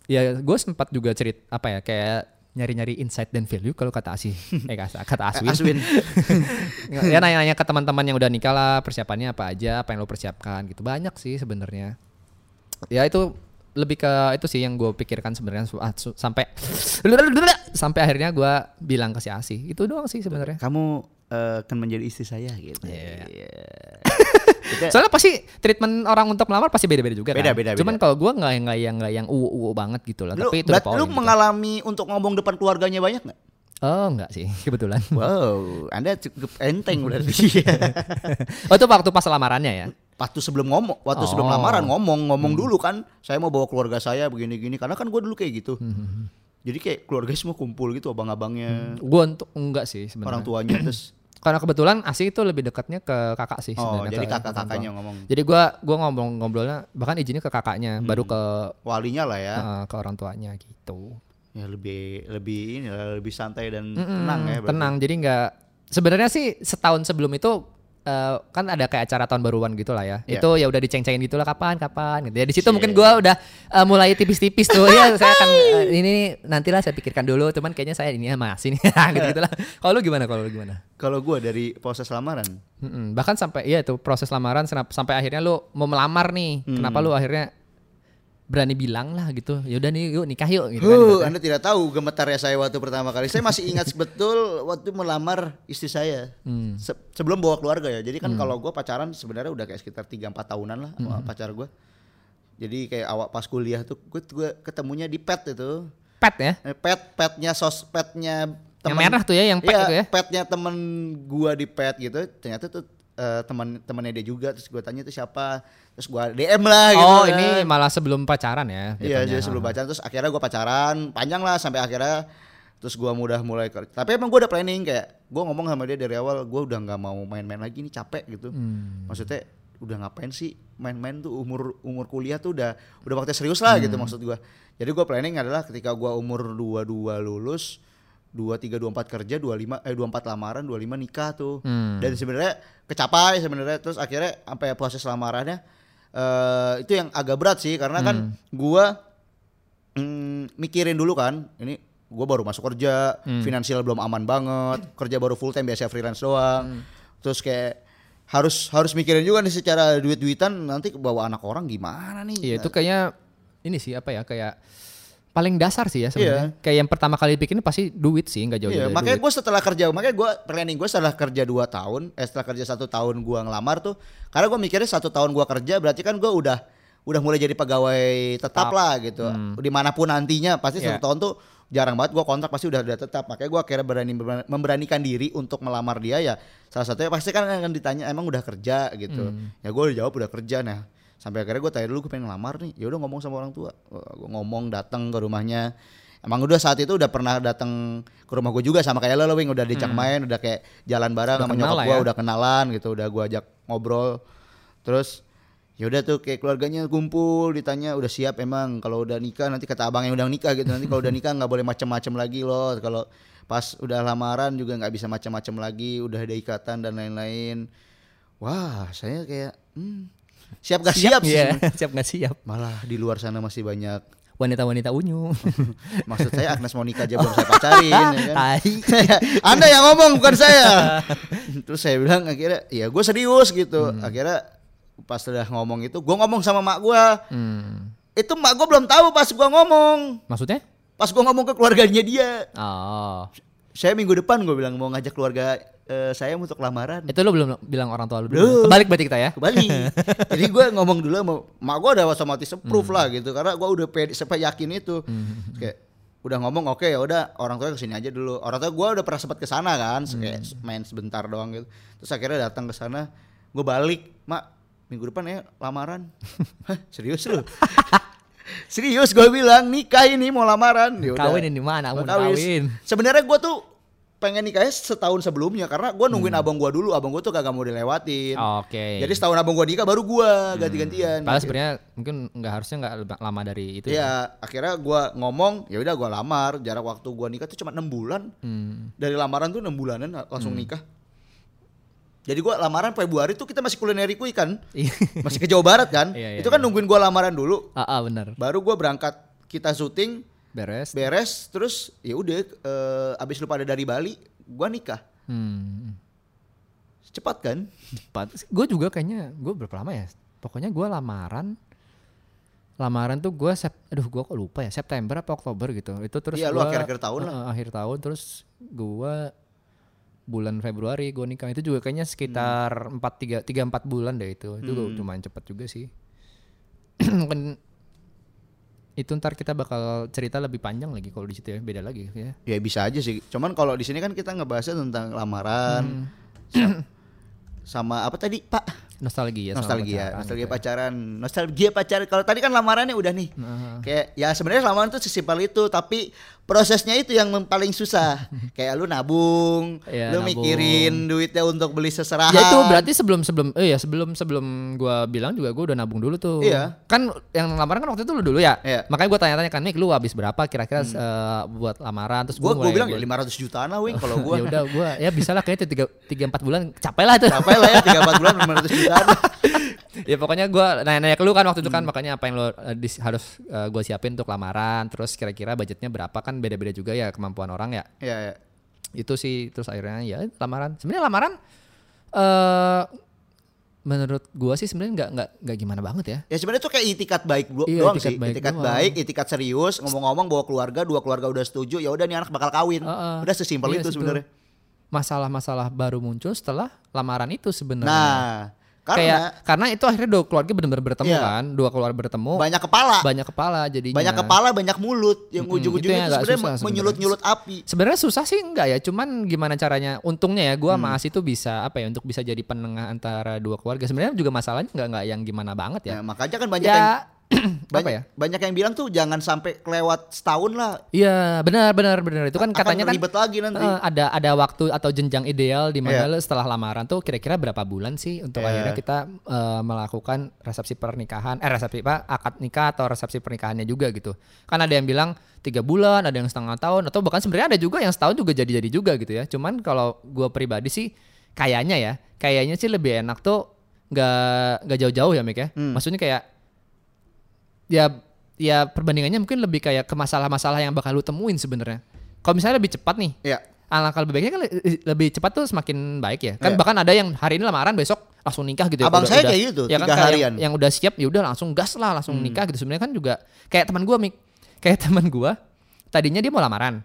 ya gue sempat juga cerit apa ya kayak nyari-nyari insight dan value kalau kata Asi eh kata, kata Aswin, Aswin. ya nanya-nanya ke teman-teman yang udah nikah lah persiapannya apa aja apa yang lo persiapkan gitu. Banyak sih sebenarnya. Ya itu lebih ke itu sih yang gue pikirkan sebenarnya ah, sampai sampai akhirnya gue bilang ke si Asi itu doang sih sebenarnya. Kamu eh, akan menjadi istri saya gitu. Iya. Iya. Kita- soalnya pasti treatment orang untuk melamar pasti beda-beda juga Beda, kan beda, cuman beda. kalau gue nggak yang nggak yang nggak yang uwu uwu banget gitu lah lu, tapi itu lu gitu. mengalami untuk ngomong depan keluarganya banyak nggak? oh enggak sih kebetulan Wow, Anda cukup enteng berarti. Oh itu waktu pas lamarannya ya? waktu sebelum ngomong, waktu sebelum Oh. lamaran ngomong, ngomong dulu kan, saya mau bawa keluarga saya begini-gini, karena kan gue dulu kayak gitu. Jadi kayak keluarga semua kumpul gitu, abang-abangnya, Gue untuk enggak sih orang sebenarnya. tuanya terus. Karena kebetulan Asi itu lebih dekatnya ke kakak sih Oh, sebenarnya, jadi kakak-kakaknya ngomong. Jadi gua gua ngobrol-ngobrolnya bahkan izinnya ke kakaknya, baru ke Walinya lah ya, eh, ke orang tuanya gitu. ya lebih lebih ini lebih santai dan Mm-mm, tenang ya. berarti. Tenang. Jadi nggak sebenarnya sih setahun sebelum itu eh, kan ada kayak acara tahun baruan gitu lah ya. Iya. Itu ya udah diceng-cengin gitu lah kapan kapan gitu. Ya di situ mungkin gua udah eh, mulai tipis-tipis tuh. ya saya akan eh, ini nantilah saya pikirkan dulu. Cuman kayaknya saya ini masih nih gitu gitulah. Kalau lu gimana? Kalau lu gimana? Kalau gue dari proses lamaran, Mm-mm. Bahkan sampai iya itu proses lamaran sampai akhirnya lu mau melamar nih. Hmm. Kenapa lu akhirnya berani bilang lah gitu. Yaudah nih yuk nikah yuk gitu Huh, kan. Anda tidak tahu gemetarnya saya waktu pertama kali. Saya masih ingat betul waktu melamar istri saya. Hmm. Se- sebelum bawa keluarga ya. Jadi kan kalau gue pacaran sebenarnya udah kayak sekitar 3 4 tahunan lah Hmm. pacar gue. Jadi kayak awal pas kuliah tuh gue gue ketemunya di pet itu. Pet ya. Eh, Pet petnya sos petnya Yang merah tuh ya, yang pet Iya, itu ya. petnya temen gua di pet gitu. Ternyata tuh eh, teman temannya dia juga terus gue tanya itu siapa terus gua DM lah gitu Oh, kan. ini malah sebelum pacaran ya. Iya, jadi sebelum pacaran terus akhirnya gue pacaran panjang lah sampai akhirnya terus gua mudah mulai. Tapi emang gue udah planning kayak gue ngomong sama dia dari awal gue udah nggak mau main-main lagi nih capek gitu. Hmm. Maksudnya udah ngapain sih main-main tuh umur umur kuliah tuh udah udah waktu serius lah Hmm. gitu maksud gua. Jadi gue planning adalah ketika gua umur 22 lulus 23 24 kerja 25 eh 24 lamaran 25 nikah tuh. Hmm. Dan sebenarnya kecapai sebenarnya terus akhirnya sampai proses lamarannya eh itu yang agak berat sih karena kan Hmm. gua mm, mikirin dulu kan ini gua baru masuk kerja Hmm. finansial belum aman banget kerja baru full time biasa freelance doang Hmm. terus kayak harus harus mikirin juga nih secara duit duitan nanti bawa anak orang gimana nih Iya, itu kayaknya ini sih apa ya kayak paling dasar sih ya sebenarnya. Kayak yang pertama kali bikin pasti duit sih, nggak jauh Iya, dari makanya duit. gue setelah kerja, makanya gue planning gue setelah kerja 2 tahun, eh setelah kerja satu tahun gue ngelamar tuh, karena gue mikirnya satu tahun gue kerja berarti kan gue udah udah mulai jadi pegawai tetap, Tetap. lah gitu, di mana pun nantinya pasti satu Iya. tahun tuh jarang banget gue kontrak pasti udah udah tetap, makanya gue akhirnya berani memberanikan diri untuk melamar dia ya, salah satunya pasti kan akan ditanya emang udah kerja? gitu, ya gue udah jawab udah kerja nah, sampai akhirnya gue tanya dulu gue pengen ngelamar nih, ya udah ngomong sama orang tua, gue ngomong datang ke rumahnya, Emang udah saat itu udah pernah datang ke rumah gue juga sama kayak lo, Wing. Udah diajak main, udah kayak jalan bareng sama nyokap gue, ya. udah kenalan gitu, udah gue ajak ngobrol. Terus ya udah tuh kayak keluarganya kumpul, ditanya udah siap emang? Kalau udah nikah nanti kata abang yang udah nikah gitu. Nanti kalau udah nikah nggak boleh macem-macem lagi loh. Kalau pas udah lamaran juga nggak bisa macem-macem lagi, udah ada ikatan dan lain-lain. Wah, saya kayak hmm, siap gak siap, sih Iya, sebenarnya. siap nggak siap. Malah di luar sana masih banyak Wanita-wanita unyu. Maksud saya Agnes Monica aja belum saya pacarin ya kan. Anda yang ngomong bukan saya. Terus saya bilang akhirnya ya gue serius gitu. Akhirnya pas udah ngomong itu gue ngomong sama mak gue. Hmm. Itu mak gue belum tahu pas gue ngomong. Maksudnya? Pas gue ngomong ke keluarganya dia. Oh. Saya minggu depan gue bilang mau ngajak keluarga eh, saya untuk lamaran. Itu lo belum bilang orang tua lo dulu. Kebalik berarti kita ya. Kembali. Jadi gue ngomong dulu sama mak gue udah otomatis approve lah gitu karena gue udah pede sampai yakin itu. Kayak udah ngomong oke ya udah orang tua ke sini aja dulu. Orang tua gue udah pernah sempat ke sana kan, kayak main sebentar doang gitu. Terus akhirnya datang ke sana, gue balik, mak minggu depan ya lamaran. Hah, serius lu? serius gue bilang nikah ini mau lamaran. Ya udah. Kawin ini mana? Mau kawin. kawin. Sebenarnya gue tuh pengen nikahnya setahun sebelumnya karena gue nungguin Hmm. abang gue dulu, abang gue tuh kagak mau dilewatin. Oke. Jadi setahun abang gue nikah baru gue ganti-gantian. Padahal sebenarnya mungkin nggak harusnya nggak lama dari itu ya. Iya, akhirnya gue ngomong, ya udah gue lamar. Jarak waktu gue nikah tuh cuma enam bulan. Hmm. Dari lamaran tuh enam bulanan langsung nikah. Jadi gue lamaran Februari tuh kita masih kulineri kui kan, Iya. masih ke Jawa Barat kan. Iya, iya, Itu kan nungguin gue lamaran dulu. Ah, ah, benar. Baru gue berangkat kita syuting, Beres. beres, terus ya udah eh, abis lu pada dari Bali, gue nikah. Hmm. Cepat kan? Cepat. Gue juga kayaknya gue berapa lama ya? Pokoknya gue lamaran lamaran tuh gue sep aduh gue kok lupa ya September apa Oktober gitu itu terus Iya, lu gua- akhir-akhir tahun lah. Heeh, akhir tahun terus gue bulan Februari gue nikah itu juga kayaknya sekitar empat tiga tiga empat bulan deh itu itu Hmm. lumayan cepat juga sih mungkin itu ntar kita bakal cerita lebih panjang lagi kalau di situ ya beda lagi ya Ya bisa aja sih. Cuman kalau di sini kan kita ngebahasnya tentang lamaran. Hmm. Sa- Sama apa tadi, Pak? nostalgia nostalgia, pacaran nostalgia gitu ya. pacaran, nostalgia pacaran. Kalau tadi kan lamarannya udah nih. Nah. Kayak ya sebenarnya lamaran tuh sesimpel itu, tapi prosesnya itu yang paling susah. Kayak lu nabung, Iya, lu nabung. mikirin duitnya untuk beli seserahan. Ya itu berarti sebelum sebelum eh ya sebelum sebelum gua bilang juga gua udah nabung dulu tuh. Iya. Kan yang lamaran kan waktu itu lu dulu ya. Iya. Makanya gua tanya-tanya kan Mik lu habis berapa kira-kira eh, buat lamaran terus gua gua, gua bilang ya mulai- 500 jutaan lah, wing kalau gua. ya udah gua ya bisa lah kayaknya tiga tiga empat bulan capek lah itu. Apa lah ya 3 4 bulan 500 jutaan. ya pokoknya gua nanya-nanya ke lu kan waktu itu kan Hmm. makanya apa yang lu eh, dis- harus eh, gua siapin untuk lamaran terus kira-kira budgetnya berapa kan beda-beda juga ya kemampuan orang ya. ya, ya. itu sih terus akhirnya ya lamaran sebenarnya lamaran eh menurut gua sih sebenarnya nggak nggak nggak gimana banget ya Ya sebenarnya tuh kayak itikat baik do- Iya, doang itikat sih. baik itikat doang. baik, itikat serius, ngomong-ngomong bawa keluarga, dua keluarga udah setuju, ya udah nih anak bakal kawin. Heeh. Udah sesimpel Iya, itu sebenarnya. masalah-masalah baru muncul setelah lamaran itu sebenarnya Nah, kayak karena karena itu akhirnya dua keluarga benar-benar bertemu Iya. kan? Dua keluarga bertemu. Banyak kepala, banyak kepala jadinya. Banyak kepala, banyak mulut, yang ujung-ujungnya itu yang itu sebenarnya menyulut-nyulut api. sebenarnya susah sih enggak ya. Cuman gimana caranya? Untungnya ya gua Hmm. sama Asi tuh bisa apa ya untuk bisa jadi penengah antara dua keluarga. Sebenarnya juga masalahnya nggak nggak yang gimana banget ya. Nah, makanya kan banyak yang ya banyak, apa ya banyak yang bilang tuh jangan sampai kelewat setahun lah. Iya benar benar benar itu kan Akan katanya kan ribet lagi nanti. eh, ada ada waktu atau jenjang ideal di mana lo setelah lamaran tuh kira-kira berapa bulan sih untuk Iya. akhirnya kita eh, melakukan resepsi pernikahan eh resepsi apa akad nikah atau resepsi pernikahannya juga gitu kan ada yang bilang tiga bulan ada yang setengah tahun atau bahkan sebenarnya ada juga yang setahun juga jadi-jadi juga gitu ya cuman kalau gua pribadi sih kayaknya ya kayaknya sih lebih enak tuh nggak nggak jauh-jauh ya Mik ya Hmm. maksudnya kayak ya ya perbandingannya mungkin lebih kayak ke masalah-masalah yang bakal lu temuin sebenarnya. Kalau misalnya lebih cepat nih, Iya. alangkah lebih baiknya kan le- lebih cepat tuh semakin baik ya. Kan Iya. bahkan ada yang hari ini lamaran besok langsung nikah gitu ya. Abang Udah- saya udah- kayak gitu, ya kan tiga kayak harian. Yang, yang udah siap ya udah langsung gas lah, langsung nikah gitu. Sebenarnya kan juga kayak teman gua Mik. Kayak teman gua tadinya dia mau lamaran.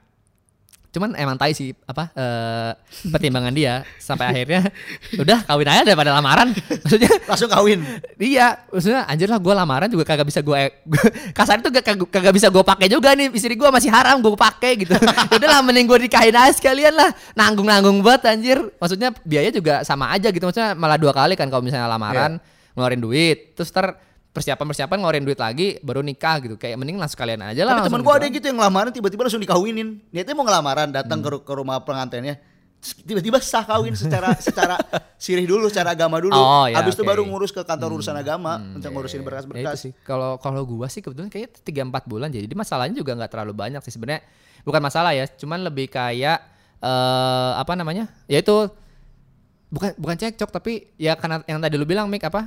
Cuman emang tai sih apa eh, pertimbangan dia sampai akhirnya udah kawin aja daripada lamaran. Maksudnya Langsung kawin. Iya, maksudnya anjir lah gue lamaran juga kagak bisa gue kasar itu kagak, kagak bisa gue pakai juga nih istri gue masih haram gue pakai gitu. Udah lah mending gue nikahin aja sekalian lah nanggung nanggung banget anjir. Maksudnya biaya juga sama aja gitu maksudnya malah dua kali kan kalau misalnya lamaran ngeluarin duit terus ter persiapan persiapan ngeluarin duit lagi baru nikah gitu kayak mending langsung sekalian aja lah. Tapi temen gue ada gitu. gitu yang ngelamaran tiba-tiba langsung dikawinin. Niatnya mau ngelamaran, datang ke, ru- ke rumah pengantinnya. Tiba-tiba sah kawin secara secara sirih dulu, secara agama dulu. Oh, ya, Habis itu oke. baru ngurus ke kantor urusan agama untuk ngurusin Ya itu berkas-berkas. sih. Kalau kalau gua sih kebetulan kayak tiga empat bulan jadi masalahnya juga nggak terlalu banyak sih sebenarnya. Bukan masalah ya, cuman lebih kayak eh apa namanya? Yaitu bukan bukan cekcok tapi ya karena yang tadi lu bilang Mik apa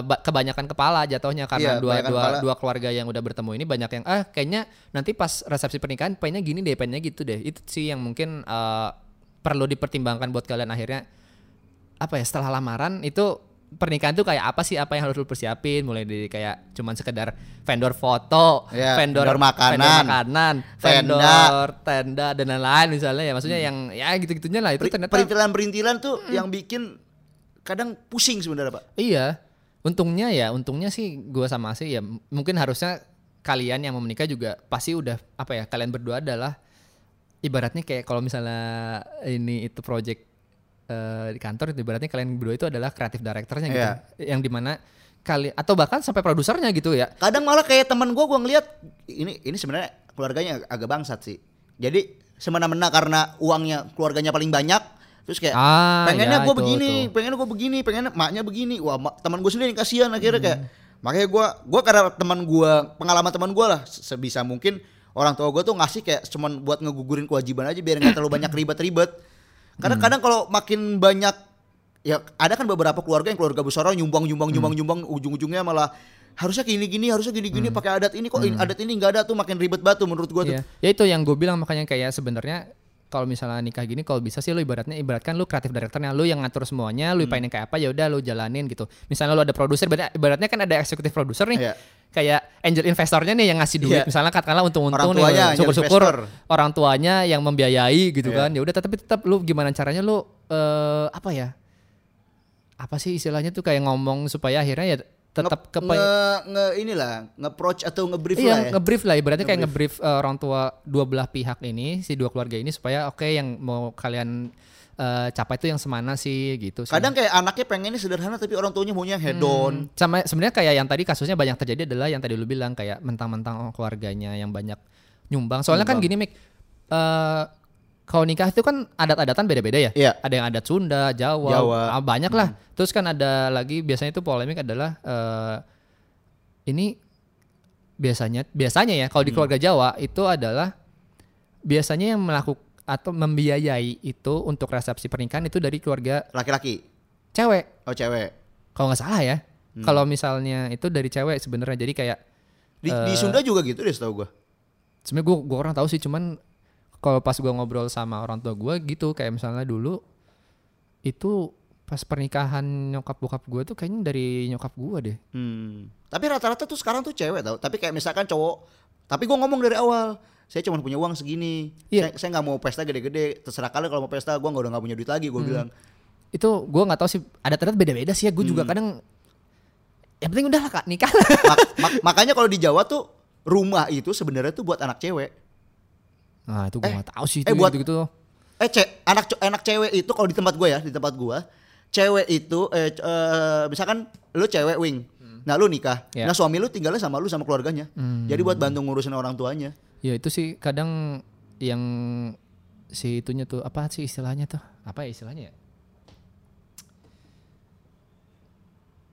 ba- kebanyakan kepala jatuhnya karena Iya, dua dua kepala. dua keluarga yang udah bertemu ini banyak yang ah kayaknya nanti pas resepsi pernikahan pengennya gini deh pengennya gitu deh itu sih yang mungkin eh, perlu dipertimbangkan buat kalian akhirnya apa ya setelah lamaran itu pernikahan tuh kayak apa sih? Apa yang harus lu persiapin? Mulai dari kayak cuman sekedar vendor foto, Ya, vendor, vendor makanan, vendor makanan, tenda. vendor tenda dan lain-lain misalnya ya. Maksudnya yang ya gitu-gitunya lah. Itu ternyata Perintilan-perintilan tuh yang bikin kadang pusing sebenarnya, Pak. iya. Untungnya ya untungnya sih gua sama sih ya mungkin harusnya kalian yang mau menikah juga pasti udah apa ya kalian berdua adalah ibaratnya kayak kalau misalnya ini itu project eh, di kantor itu ibaratnya kalian berdua itu adalah kreatif directornya gitu Iya. yang di mana kali atau bahkan sampai produsernya gitu ya Kadang malah kayak teman gue, gue ngeliat ini ini sebenarnya keluarganya ag- agak bangsat sih. Jadi semena-mena karena uangnya keluarganya paling banyak, terus kayak Ah, pengennya ya, gue begini, itu. pengennya gue begini, pengennya maknya begini. Wah ma- teman gue sendiri kasihan akhirnya kayak Hmm. makanya gue gue karena teman gue pengalaman teman gue lah se- sebisa mungkin orang tua gue tuh ngasih kayak cuman buat ngegugurin kewajiban aja biar nggak terlalu banyak ribet-ribet. Karena Hmm. kadang kalau makin banyak ya ada kan beberapa keluarga yang keluarga besar nyumbang nyumbang nyumbang Hmm. nyumbang ujung-ujungnya malah harusnya gini gini harusnya gini gini pakai adat ini kok ini adat ini nggak ada tuh makin ribet batu menurut gua tuh Hmm. Iya. Ya itu yang gue bilang makanya kayak sebenarnya kalau misalnya nikah gini kalau bisa sih lu ibaratnya ibaratkan lu kreatif directornya lu yang ngatur semuanya Hmm. lu pengen kayak apa ya udah lu jalanin gitu misalnya lu ada produser ibaratnya, ibaratnya kan ada eksekutif produser nih Iya. kayak angel investornya nih yang ngasih duit Iya. misalnya katakanlah untung-untung nih syukur-syukur orang tuanya yang membiayai gitu Iya. kan ya udah tapi tetap lu gimana caranya lu eh, apa ya apa sih istilahnya tuh kayak ngomong supaya akhirnya ya tetap nge, kepe nge, nge- inilah nge-approach atau nge-brief Iya, lah ya. ngebrief lah ibaratnya kayak ngebrief. eh, orang tua dua belah pihak ini, si dua keluarga ini supaya oke yang mau kalian eh, capai itu yang semana sih gitu sih. kadang kayak anaknya pengennya sederhana tapi orang tuanya maunya head on. Hmm, sama sebenarnya kayak yang tadi kasusnya banyak terjadi adalah yang tadi lu bilang kayak mentang-mentang keluarganya yang banyak nyumbang. Soalnya kan gini Mik, eh kalau nikah itu kan adat-adatan beda-beda ya. Iya. Ada yang adat Sunda, Jawa, Jawa. ah, banyak lah. Terus kan ada lagi biasanya itu polemik adalah eh ini biasanya biasanya ya kalau di keluarga Jawa itu adalah biasanya yang melakukan atau membiayai itu untuk resepsi pernikahan itu dari keluarga laki-laki cewek oh cewek kalau nggak salah ya kalau misalnya itu dari cewek sebenarnya jadi kayak di, di Eh. Sunda juga gitu deh setahu gua sebenarnya gue gua orang tahu sih cuman kalau pas gua ngobrol sama orang tua gue gitu kayak misalnya dulu itu pas pernikahan nyokap bokap gue tuh kayaknya dari nyokap gue deh. Hmm. tapi rata-rata tuh sekarang tuh cewek tau. Tapi kayak misalkan cowok tapi gua ngomong dari awal saya cuma punya uang segini. Iya. saya saya nggak mau pesta gede-gede. Terserah kalian kalau mau pesta gua nggak udah nggak punya duit lagi Hmm. gua bilang. Itu gue nggak tahu sih ada adat beda-beda sih ya. Gue juga kadang yang penting udah lah kak nikah. Mak- mak- makanya kalau di Jawa tuh rumah itu sebenarnya tuh buat anak cewek nah itu gue Eh, nggak tahu sih eh, itu buat- gitu, Eh ce, anak anak cewek itu kalau di tempat gue ya, di tempat gue, cewek itu eh, eh, misalkan lu cewek wing. Nah, lu nikah. Ya. Nah, suami lu tinggalnya sama lu sama keluarganya. Jadi buat bantu ngurusin orang tuanya. ya itu sih kadang yang si itunya tuh apa sih istilahnya tuh apa ya istilahnya ya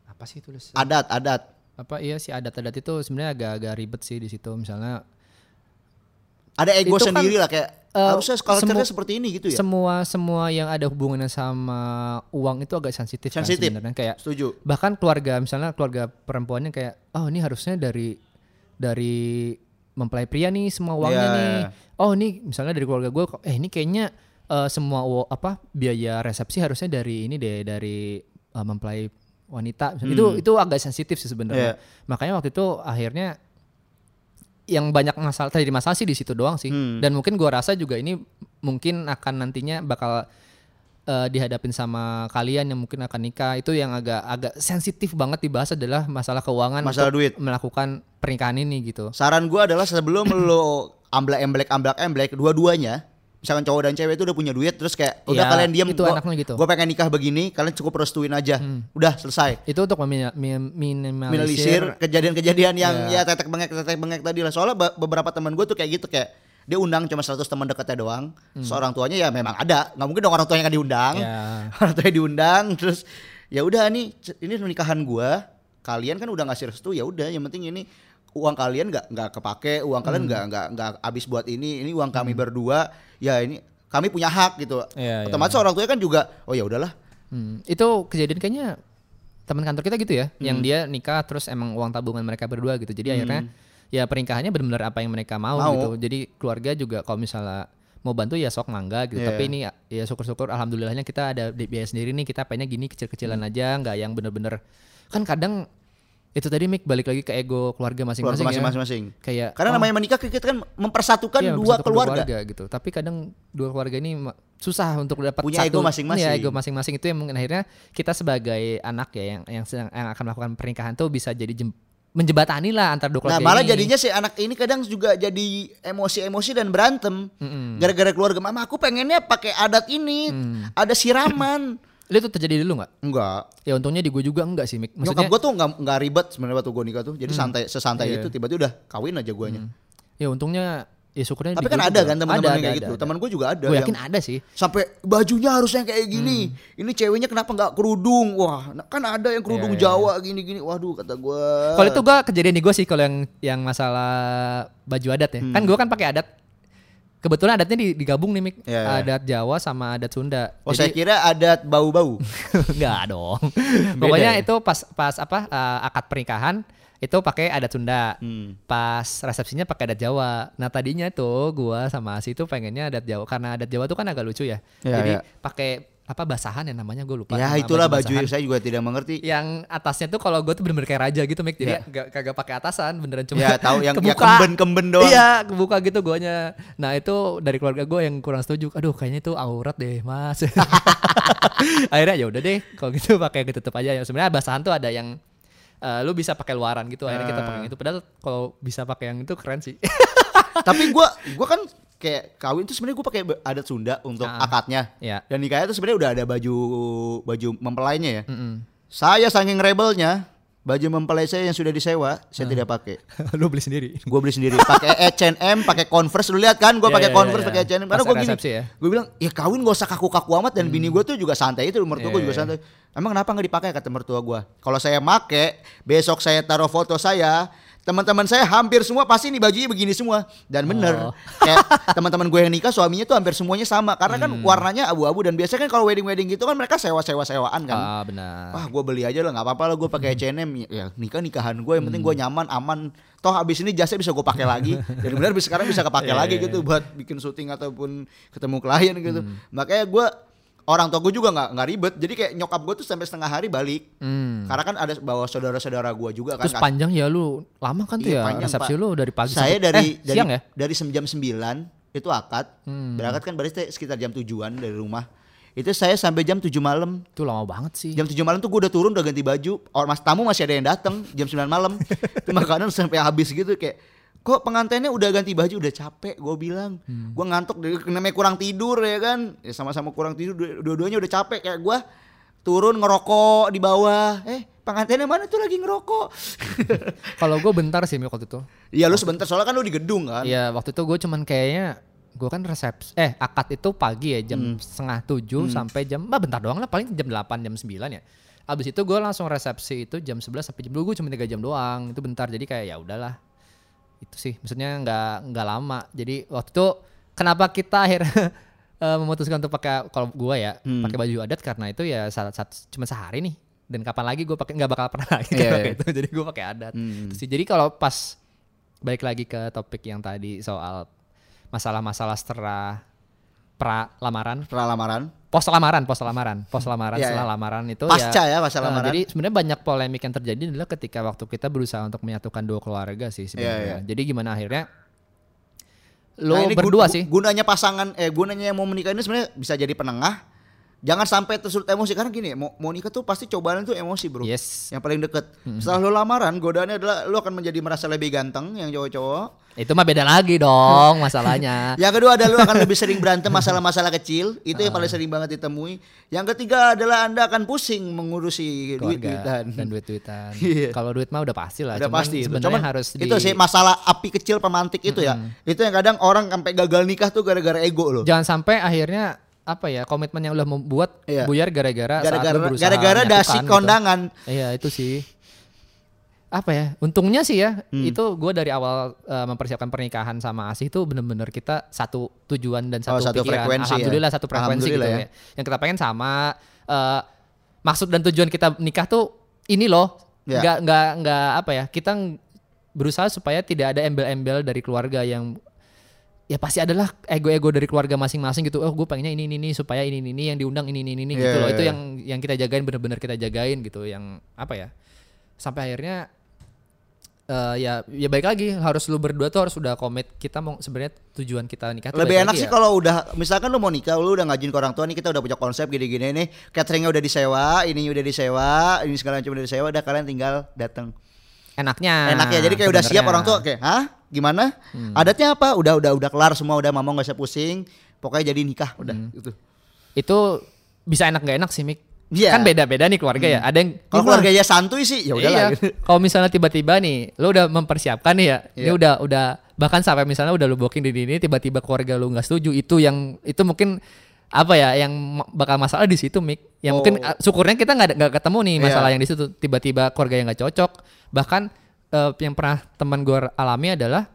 apa sih tulis Adat, adat. apa iya sih adat-adat itu sebenarnya agak-agak ribet sih di situ misalnya Ada ego Itu kan, sendiri lah kayak eh, harusnya culture-nya semu- seperti ini gitu ya. semua semua yang ada hubungannya sama uang itu agak sensitif kan Sensitif. sebenarnya kayak Setuju. bahkan keluarga misalnya keluarga perempuannya kayak oh ini harusnya dari dari mempelai pria nih semua uangnya Iya, nih oh ini misalnya dari keluarga gue eh ini kayaknya eh, semua apa biaya resepsi harusnya dari ini deh dari eh, mempelai wanita misalnya. itu itu agak sensitif sih sebenarnya makanya waktu itu akhirnya yang banyak masalah terjadi masalah sih di situ doang sih Hmm. dan mungkin gua rasa juga ini mungkin akan nantinya bakal eh, dihadapin sama kalian yang mungkin akan nikah itu yang agak agak sensitif banget dibahas adalah masalah keuangan Masalah duit. melakukan pernikahan ini gitu Saran gua adalah sebelum lo amblek emblek amblek emblek dua-duanya misalkan cowok dan cewek itu udah punya duit terus kayak udah Ya, kalian diam itu enaknya gitu. gue pengen nikah begini kalian cukup restuin aja. Udah selesai. Itu untuk memin- mi- minimalisir minimalisir kejadian-kejadian yang Ya. ya tetek bengek tetek bengek tadi lah. Soalnya be- beberapa teman gue tuh kayak gitu kayak dia undang cuma 100 teman dekatnya doang. Seorang tuanya ya memang ada. Nggak mungkin dong orang tuanya kan diundang. Ya. orang tuanya diundang terus ya udah nih ini nikahan gua. Kalian kan udah ngasih restu ya udah. Yang penting ini uang kalian nggak nggak kepake uang kalian Hmm. nggak nggak nggak habis buat ini ini uang kami berdua ya ini kami punya hak gitu iya, otomatis orang tuanya kan juga oh ya udahlah Hmm, itu kejadian kayaknya teman kantor kita gitu ya, Hmm. yang dia nikah terus emang uang tabungan mereka berdua gitu. Jadi akhirnya ya pernikahannya benar-benar apa yang mereka mau, Mau. gitu. Jadi keluarga juga kalau misalnya mau bantu ya sok mangga gitu. Iya. Tapi ini ya syukur-syukur alhamdulillahnya kita ada biaya sendiri nih, kita pengennya gini kecil-kecilan Hmm. aja, nggak yang bener-bener kan kadang itu tadi Mik balik lagi ke ego keluarga keluarga masing-masing ya. masing-masing Kayak karena oh, namanya menikah kita kan mempersatukan Iya, dua bersatu keluarga gitu. Tapi kadang dua keluarga ini susah untuk dapat Punya ego satu. masing-masing. Iya, ego masing-masing itu yang mungkin akhirnya kita sebagai anak ya yang yang sedang yang akan melakukan pernikahan tuh bisa jadi jem- menjebatani lah antar dua Nah keluarga malah ini. jadinya si anak ini kadang juga jadi emosi-emosi dan berantem gara-gara keluarga mama aku pengennya pakai adat ini Mm. ada siraman Itu tuh terjadi dulu nggak? enggak Ya untungnya di gue juga enggak sih, Mik. nyokap Maksudnya gue tuh nggak nggak ribet sebenarnya waktu gue nikah tuh jadi santai sesantai Iya. itu tiba-tiba udah kawin aja guanya ya untungnya ya syukurnya tapi kan ada juga. kan teman-teman yang kayak ada, gitu ada. teman gue juga ada Gue yang yakin ada sih. sampai bajunya harusnya kayak gini ini ceweknya kenapa nggak kerudung wah nah, kan ada yang kerudung Iya, iya, Jawa gini-gini waduh kata gue Kalau itu gua kejadian di gue sih kalau yang yang masalah baju adat ya. Hmm. Kan gue kan pakai adat. Kebetulan adatnya di- digabung nih, Mik. Iya, iya. Adat Jawa sama adat Sunda. oh saya kira adat bau-bau Enggak dong. Pokoknya itu pas pas apa eh, akad pernikahan itu pakai adat Sunda. Hmm. Pas resepsinya pakai adat Jawa. Nah, tadinya tuh gua sama Asi itu pengennya adat Jawa karena adat Jawa tuh kan agak lucu ya. Iya, Jadi iya. pakai apa basahan ya namanya gue lupa. ya itulah baju basahan. saya juga tidak mengerti Yang atasnya tuh kalau gue tuh bener-bener kayak raja gitu, Mik. Jadi Iya. gak, kagak pakai atasan, beneran cuma ya tahu yang ya kebuka. kemben-kemben doang Iya, kebuka gitu guanya. Nah, itu dari keluarga gue yang kurang setuju. Aduh, kayaknya itu aurat deh, Mas. Akhirnya ya udah deh, kalau gitu pakai yang ditutup aja. Ya, Sebenarnya basahan tuh ada yang eh, lu bisa pakai luaran gitu. Akhirnya kita Ah. pakai yang itu. Padahal kalau bisa pakai yang itu keren sih. tapi gua gua kan kayak kawin tuh sebenarnya gua pakai adat Sunda untuk Ah. akadnya ya. dan nikahnya tuh sebenarnya udah ada baju baju mempelainya ya Mm-mm. saya saking rebelnya baju mempelai saya yang sudah disewa saya Ah. tidak pakai lu beli sendiri. gue beli sendiri pakai H&M pakai Converse lu lihat kan gue Iya, pakai iya, Converse iya, pakai iya. H&M karena gue gini ya. gue bilang ya kawin gak usah kaku-kaku amat dan bini gue tuh juga santai itu mertua gue Iya, juga iya. santai emang kenapa nggak dipakai kata mertua gue kalau saya make besok saya taruh foto saya teman-teman saya hampir semua pasti nih bajunya begini semua dan bener Oh. kayak teman-teman gue yang nikah suaminya tuh hampir semuanya sama karena kan Hmm. warnanya abu-abu dan biasanya kan kalau wedding-wedding gitu kan mereka sewa-sewa sewaan kan Ah, benar. Wah gue beli aja lah nggak apa-apa lah gue pakai H&M ya nikah nikahan gue yang penting gue Hmm. nyaman aman toh habis ini jasnya bisa gue pakai lagi dan benar sekarang bisa kepake Iya, lagi iya, gitu buat bikin syuting ataupun ketemu klien gitu Hmm. makanya gue orang tua gue juga nggak nggak ribet jadi kayak nyokap gue tuh sampai setengah hari balik Hmm. karena kan ada bawa saudara-saudara gue juga kan Terus panjang ya lu lama kan tuh Iya, ya panjang, resepsi Pak. lu dari pagi saya sampai dari eh, dari siang ya? dari jam 9 itu akad Hmm. berangkat kan berarti sekitar jam tujuan dari rumah itu saya sampai jam 7 malam Itu lama banget sih. Jam 7 malam tuh gue udah turun udah ganti baju. Orang mas tamu masih ada yang datang jam 9 malam. Itu makanan sampai habis gitu kayak kok pengantinnya udah ganti baju udah capek gue bilang Hmm. gue ngantuk namanya kurang tidur ya kan ya sama-sama kurang tidur dua- dua-duanya udah capek kayak gue turun ngerokok di bawah eh pengantinnya mana tuh lagi ngerokok Kalau gue bentar sih waktu itu. Iya lu sebentar soalnya kan lu di gedung kan Iya waktu itu gue cuman kayaknya gue kan resepsi eh akad itu pagi ya Hmm. jam setengah tujuh sampai jam bah bentar doang lah paling jam 8 jam 9 ya. Abis itu gue langsung resepsi itu jam 11 sampai jam 2 gue cuma 3 jam doang itu bentar jadi kayak ya udahlah itu sih maksudnya nggak nggak lama jadi waktu itu kenapa kita akhirnya eh, memutuskan untuk pakai kalau gue ya Hmm. pakai baju adat karena itu ya saat, saat cuma sehari nih dan kapan lagi gue pakai nggak bakal pernah lagi pakai iya. itu jadi gue pakai adat Hmm. Sih. Jadi kalau pas balik lagi ke topik yang tadi soal masalah-masalah setelah pra lamaran, Setelah lamaran. pos lamaran, pos lamaran, pos lamaran Iya, setelah iya. lamaran itu Pasca ya, pasca eh, lamaran. jadi sebenarnya banyak polemik yang terjadi adalah ketika waktu kita berusaha untuk menyatukan dua keluarga sih sebenarnya. Iya, Jadi gimana akhirnya lo Nah, berdua gun- sih. Gunanya pasangan eh gunanya yang mau menikah ini sebenarnya bisa jadi penengah. Jangan sampai tersulut emosi karena gini, mau, mau nikah tuh pasti cobaan itu emosi, Bro. Yes. Yang paling deket. Setelah lo lamaran, godaannya adalah lo akan menjadi merasa lebih ganteng yang cowok-cowok. Itu mah beda lagi dong masalahnya. Yang kedua adalah lo akan lebih sering berantem masalah-masalah kecil. Itu yang paling sering banget ditemui. Yang ketiga adalah Anda akan pusing mengurusi duit-duitan. dan duit-duitan. Iya. Kalau duit mah udah pasti lah. Udah Cuman pasti Cuman harus di itu sih masalah api kecil pemantik itu ya. Itu yang kadang orang sampai gagal nikah tuh gara-gara ego loh. jangan sampai akhirnya apa ya komitmen yang udah membuat Iya. buyar gara-gara Gara-gara lu gara-gara dasi gitu. kondangan. Iya itu sih. Apa ya? Untungnya sih ya, Hmm. itu gue dari awal eh, mempersiapkan pernikahan sama Asih itu bener-bener kita satu tujuan dan Oh, satu, satu pikiran. frekuensi ya. Alhamdulillah satu frekuensi gitu Alhamdulillah ya. Yang kita pengen sama. eh, maksud dan tujuan kita nikah tuh ini loh. Ya. Nggak nggak nggak apa ya? Kita berusaha supaya tidak ada embel-embel dari keluarga yang ya pasti adalah ego-ego dari keluarga masing-masing gitu. Oh, gue pengennya ini ini ini supaya ini ini ini yang diundang ini ini ini Iya, gitu loh. iya, Itu iya. yang yang kita jagain bener-bener kita jagain gitu. Yang apa ya? Sampai akhirnya eh ya ya baik lagi harus lu berdua tuh harus udah komit kita mau sebenarnya tujuan kita nikah tuh Lebih enak sih ya. kalau udah misalkan lu mau nikah lu udah ngajin ke orang tua nih kita udah punya konsep gini-gini nih cateringnya udah disewa ini udah disewa ini segala macam udah disewa udah kalian tinggal datang enaknya. Enak ya jadi kayak udah siap orang tua kayak hah? Gimana? Hmm. adatnya apa? Udah udah udah kelar semua udah mama nggak usah pusing pokoknya jadi nikah udah Hmm. gitu. Itu bisa enak gak enak sih Mik Iya. kan beda-beda nih keluarga ya ada yang kalau "Ini mah keluarganya santuy sih ya udah iya. lah Kalau misalnya tiba-tiba nih, lu udah mempersiapkan nih ya, ini Iya. udah udah bahkan sampai misalnya udah lu booking di ini, tiba-tiba keluarga lu nggak setuju, itu yang itu mungkin apa ya yang bakal masalah di situ Mik. Yang Oh. mungkin ah, syukurnya kita nggak nggak ketemu nih Iya. masalah yang di situ. Tiba-tiba keluarga yang nggak cocok, bahkan eh, yang pernah teman gue alami adalah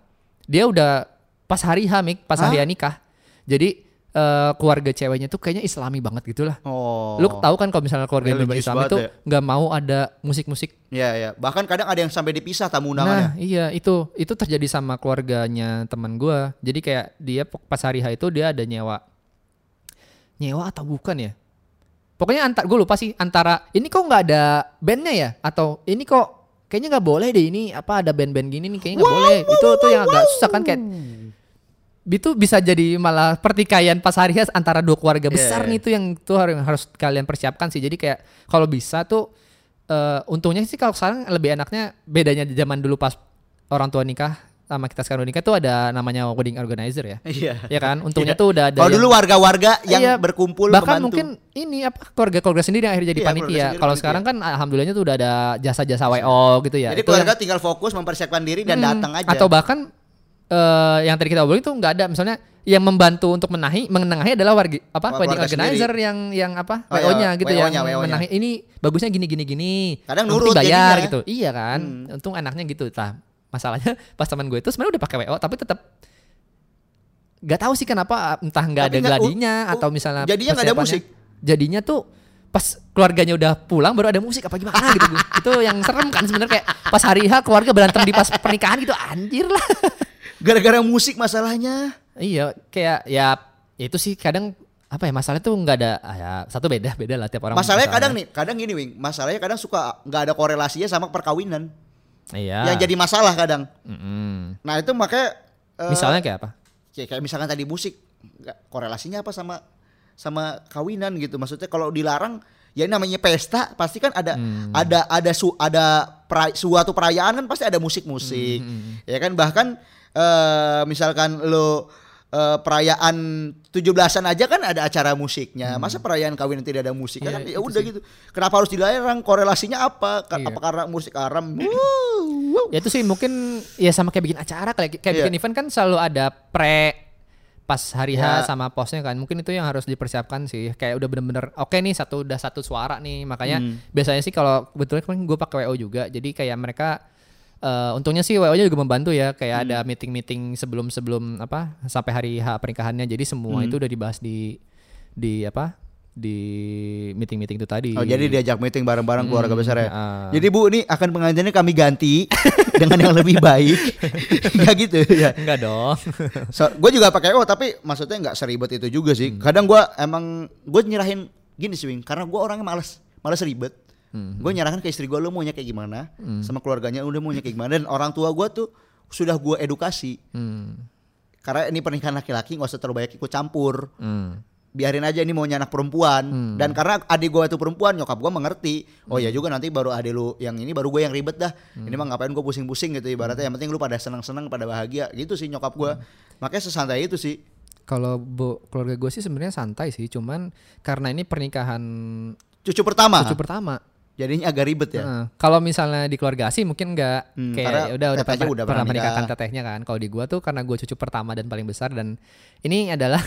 dia udah pas hari H Mik, pas Hah? hari nikah. Jadi eh, keluarga ceweknya tuh kayaknya islami banget gitu lah. oh Lu tahu kan kalau misalnya keluarga yang Religius Islam banget itu ya. nggak mau ada musik-musik Iya ya bahkan kadang ada yang sampai dipisah tamu Nah undangannya iya itu itu terjadi sama keluarganya teman gua. Jadi kayak dia pas hari H itu dia ada nyewa nyewa atau bukan ya? Pokoknya antar gue lupa sih antara ini kok nggak ada bandnya ya atau ini kok kayaknya nggak boleh deh ini apa ada band-band gini nih kayaknya nggak boleh. Itu tuh yang agak susah kan kayak itu bisa jadi malah pertikaian pas hari antara dua keluarga Iya, besar iya. nih itu yang tuh harus harus kalian persiapkan sih. Jadi kayak kalau bisa tuh eh, untungnya sih kalau sekarang lebih enaknya bedanya di zaman dulu pas orang tua nikah sama kita sekarang nikah tuh ada namanya wedding organizer ya. iya Ya kan? Untungnya Iya. tuh udah ada kalau yang- dulu warga-warga yang Iya, berkumpul bahkan membantu. mungkin ini apa keluarga-keluarga sendiri yang akhirnya jadi Iya, keluarga panitia. Kalau sekarang kan alhamdulillahnya tuh udah ada jasa-jasa WO gitu ya. jadi Itu yang- keluarga tinggal fokus mempersiapkan diri dan Hmm, datang aja Atau bahkan eh, yang tadi kita obrolin tuh nggak ada misalnya yang membantu untuk menahi menengahi adalah warga apa Keluarga wedding organizer sendiri. yang yang apa Oh, iya, WO-nya gitu WO-nya, yang WO-nya. menahi ini bagusnya gini gini gini. Kadang nurut bayar jadinya. Hmm. gitu. Iya kan? Untung anaknya gitu. Nah, masalahnya pas teman gue itu sebenarnya udah pakai WO tapi tetap nggak tahu sih kenapa entah nggak ada gladinya uh, uh, atau misalnya jadinya nggak ada musik. Jadinya tuh pas keluarganya udah pulang baru ada musik apa gimana gitu itu yang serem kan sebenarnya kayak pas hari H keluarga berantem di pas pernikahan gitu anjir lah gara-gara musik masalahnya Iya, kayak ya itu sih kadang apa ya masalah tuh nggak ada ah, ya satu beda beda lah tiap orang. masalahnya kadang nih kadang gini wing masalahnya kadang suka nggak ada korelasinya sama perkawinan Iya. yang jadi masalah kadang Mm-mm. nah itu makanya eh, Misalnya kayak apa? kayak, kayak misalkan tadi musik korelasinya apa sama sama kawinan gitu maksudnya kalau dilarang ya ini namanya pesta pasti kan ada Hmm. ada ada su, ada pra- suatu perayaan kan pasti ada musik-musik Hmm, ya kan bahkan eh misalkan lo eh, perayaan 17-an aja kan ada acara musiknya. Masa perayaan kawinan tidak ada musik Iya, kan ya udah gitu. Kenapa harus dilarang? Korelasinya apa? Ka- Iya. apa karena musik aram Wuh, wuh. Ya itu sih mungkin ya sama kayak bikin acara kayak kayak Iya. bikin event kan selalu ada pre pas hari Ya. H sama posnya kan. Mungkin itu yang harus dipersiapkan sih. Kayak udah bener-bener oke nih satu udah satu suara nih. Makanya Hmm. biasanya sih kalau betulnya kan gue pakai WO juga. Jadi kayak mereka eh, untungnya sih WO-nya juga membantu ya kayak Hmm. ada meeting-meeting sebelum-sebelum apa sampai hari H pernikahannya jadi semua Hmm. itu udah dibahas di di apa di meeting-meeting itu tadi. Oh, jadi diajak meeting bareng-bareng keluarga besar ya. ah. Jadi Bu, ini akan pengajiannya kami ganti dengan yang lebih baik. Enggak gitu ya. enggak dong. So, gue juga pakai oh tapi maksudnya nggak seribet itu juga sih. Kadang gue emang gue nyerahin gini sih Wing, karena gue orangnya males, males ribet. Gue nyerahkan ke istri gue lo maunya kayak gimana, sama keluarganya udah maunya kayak gimana? Dan orang tua gue tuh sudah gue edukasi. Hmm. Karena ini pernikahan laki-laki nggak usah terlalu banyak ikut campur. Hmm. Biarin aja ini maunya anak perempuan. Dan karena adik gue itu perempuan nyokap gue mengerti. Oh ya juga nanti baru adik lu yang ini baru gue yang ribet dah. Ini mah ngapain gue pusing-pusing gitu ibaratnya. Yang penting lu pada senang-senang pada bahagia. Gitu sih nyokap gue makanya sesantai itu sih. Kalau bu, keluarga gue sih sebenarnya santai sih, cuman karena ini pernikahan cucu pertama? Cucu pertama. Jadinya agak ribet ya Heeh. Kalau misalnya di keluarga sih mungkin enggak Hmm, kayak ya udah udah pernah, udah pernah menikahkan nikah. tetehnya kan. Kalau di gua tuh karena gua cucu pertama dan paling besar dan ini adalah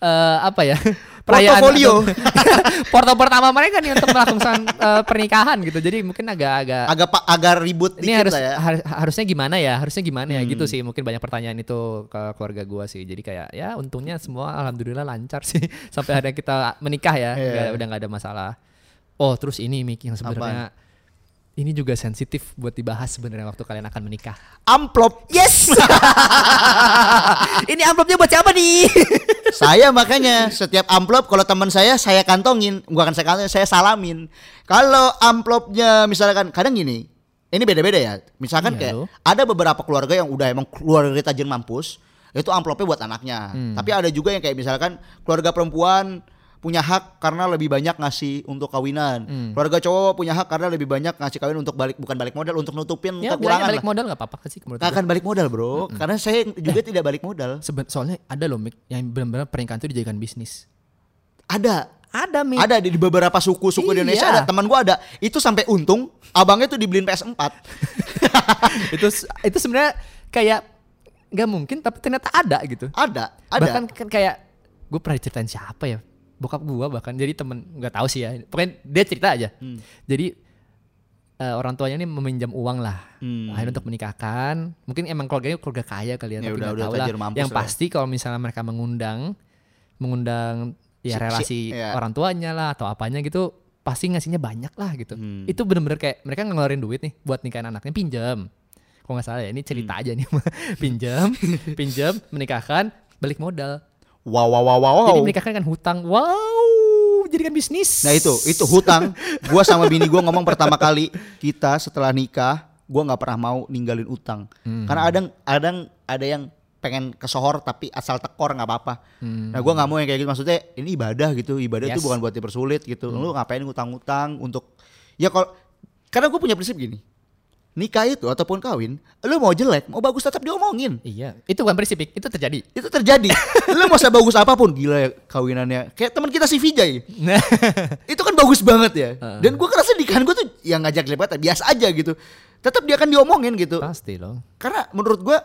eh, apa ya? Portofolio. porto pertama mereka nih untuk melakukan eh, pernikahan gitu. Jadi mungkin agak-agak agak agak ribut ini dikit harus lah ya Hmm. har- harusnya gimana ya? Harusnya gimana ya? Gitu sih. Mungkin banyak pertanyaan itu ke keluarga gua sih. Jadi kayak ya untungnya semua alhamdulillah lancar sih sampai akhirnya kita menikah ya. Iya. Nggak- udah nggak ada masalah. Oh, terus ini Mik yang sebenarnya ini juga sensitif buat dibahas sebenarnya waktu kalian akan menikah. amplop Yes. ini amplopnya buat siapa nih? saya makanya setiap amplop kalau teman saya saya kantongin bukan saya kantongin saya salamin kalau amplopnya misalkan kadang gini ini beda-beda ya misalkan Iya, kayak loh. ada beberapa keluarga yang udah emang keluarga tajir mampus itu amplopnya buat anaknya Hmm. tapi ada juga yang kayak misalkan keluarga perempuan punya hak karena lebih banyak ngasih untuk kawinan Hmm. keluarga cowok punya hak karena lebih banyak ngasih kawin untuk balik bukan balik modal untuk nutupin ya, kekurangan balik lah. modal nggak apa-apa sih menurut akan balik modal bro karena saya juga tidak balik modal Seben- soalnya ada loh Mik yang benar-benar pernikahan itu dijadikan bisnis. ada Ada Mik. Ada di beberapa suku-suku di Indonesia Iya. ada. Teman gua ada. Itu sampai untung abangnya tuh dibeliin PS4. itu itu sebenarnya kayak nggak mungkin tapi ternyata ada gitu. ada, ada. Bahkan kan kayak gue pernah ceritain siapa ya bokap gua bahkan jadi temen nggak tahu sih ya pokoknya dia cerita aja Hmm. jadi eh, orang tuanya ini meminjam uang lah Hmm. akhirnya untuk menikahkan mungkin emang keluarganya keluarga kaya kali Ya ya, tapi udah- udah tahu lah yang lah. pasti kalau misalnya mereka mengundang mengundang Si- ya si- relasi iya. orang tuanya lah atau apanya gitu pasti ngasihnya banyak lah gitu Hmm. itu bener-bener kayak mereka ngeluarin duit nih buat nikahin anaknya pinjam kalau nggak salah ya ini cerita Hmm. aja nih pinjam pinjam menikahkan balik modal Wow wow wow wow. jadi menikahkan kan hutang. Wow, jadikan bisnis. Nah itu, itu hutang. Gua sama bini gua ngomong pertama kali kita setelah nikah, gua nggak pernah mau ninggalin utang. Hmm. Karena ada ada ada yang pengen kesohor tapi asal tekor nggak apa-apa. Nah gua nggak mau yang kayak gitu. Maksudnya ini ibadah gitu. Ibadah itu Hmm. Yes. Hmm. bukan buat dipersulit gitu. Lu ngapain ngutang-ngutang untuk ya kalau karena gue punya prinsip gini. Nikah itu ataupun kawin, lu mau jelek, mau bagus tetap diomongin. Iya, itu bukan prinsip, itu terjadi. Itu terjadi. lu mau sebagus apa pun gila ya kawinannya. Kayak teman kita si Vijay. Itu kan bagus banget ya. Heeh. Dan gue kerasa nikahan gue tuh yang ngajak lebat biasa aja gitu. Tetap dia akan diomongin gitu. pasti loh. Karena menurut gue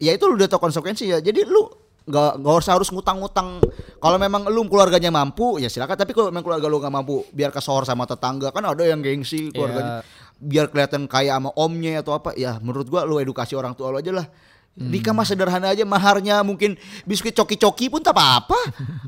ya itu lu udah tau konsekuensi ya. Jadi lu nggak nggak usah harus ngutang-ngutang. Kalau memang lu keluarganya mampu ya silakan. Tapi kalau memang keluarga lu nggak mampu, biar kesohor sama tetangga kan ada yang gengsi keluarganya. Biar kelihatan kaya sama omnya atau apa. Ya menurut gua lu edukasi orang tua lu aja lah. Nikah mah sederhana aja maharnya mungkin biskuit coki-coki pun tak apa-apa.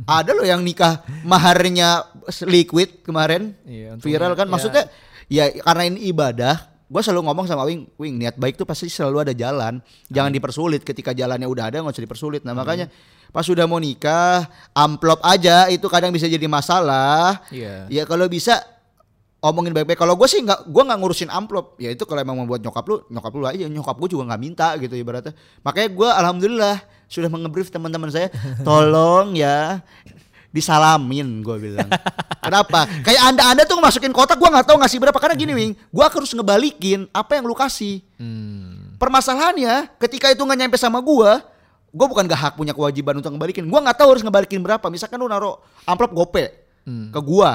Ada loh yang nikah maharnya liquid kemarin Iya, viral kan ya. maksudnya ya karena ini ibadah gue selalu ngomong sama Wing Wing niat baik tuh pasti selalu ada jalan jangan dipersulit ketika jalannya udah ada nggak usah dipersulit nah makanya pas sudah mau nikah amplop aja itu kadang bisa jadi masalah Iya. ya kalau bisa omongin baik-baik. Kalau gue sih nggak gue nggak ngurusin amplop. Ya itu kalau emang membuat nyokap lu nyokap lu aja nyokap gue juga nggak minta gitu ibaratnya. Makanya gue alhamdulillah sudah mengebrief teman-teman saya. Tolong ya disalamin gue bilang. Kenapa? Kayak anda anda tuh masukin kotak gue nggak tahu ngasih berapa. Karena gini wing gue harus ngebalikin apa yang lu kasih. Hmm. permasalahannya ketika itu nggak nyampe sama gue gue bukan gak hak punya kewajiban untuk ngebalikin. Gue nggak tahu harus ngebalikin berapa. Misalkan lu naruh amplop gope Hmm. ke gue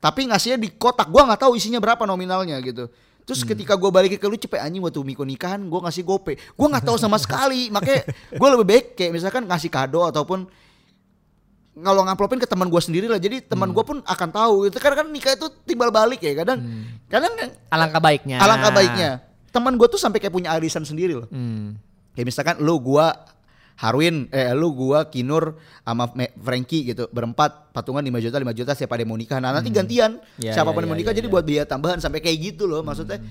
tapi ngasihnya di kotak. Gue nggak tahu isinya berapa nominalnya gitu. Terus ketika gue balikin ke lu cepet anjing waktu miko nikahan gue ngasih gope. Gue nggak tahu sama sekali. Makanya gue lebih baik kayak misalkan ngasih kado ataupun kalau ngamplopin ke teman gue sendiri lah. Jadi teman gue pun akan tahu itu karena kan nikah itu timbal balik ya kadang kadang Alangkah baiknya. alangkah baiknya. Teman gue tuh sampai kayak punya arisan sendiri loh. Hmm. kayak misalkan lu gua Harwin, eh lu gua Kinur sama Frankie gitu berempat patungan 5 juta 5 juta siapa ada yang mau nikah. Nah, nanti gantian Ya, ya, yang mau ya, nikah ya, jadi buat biaya tambahan sampai kayak gitu loh maksudnya.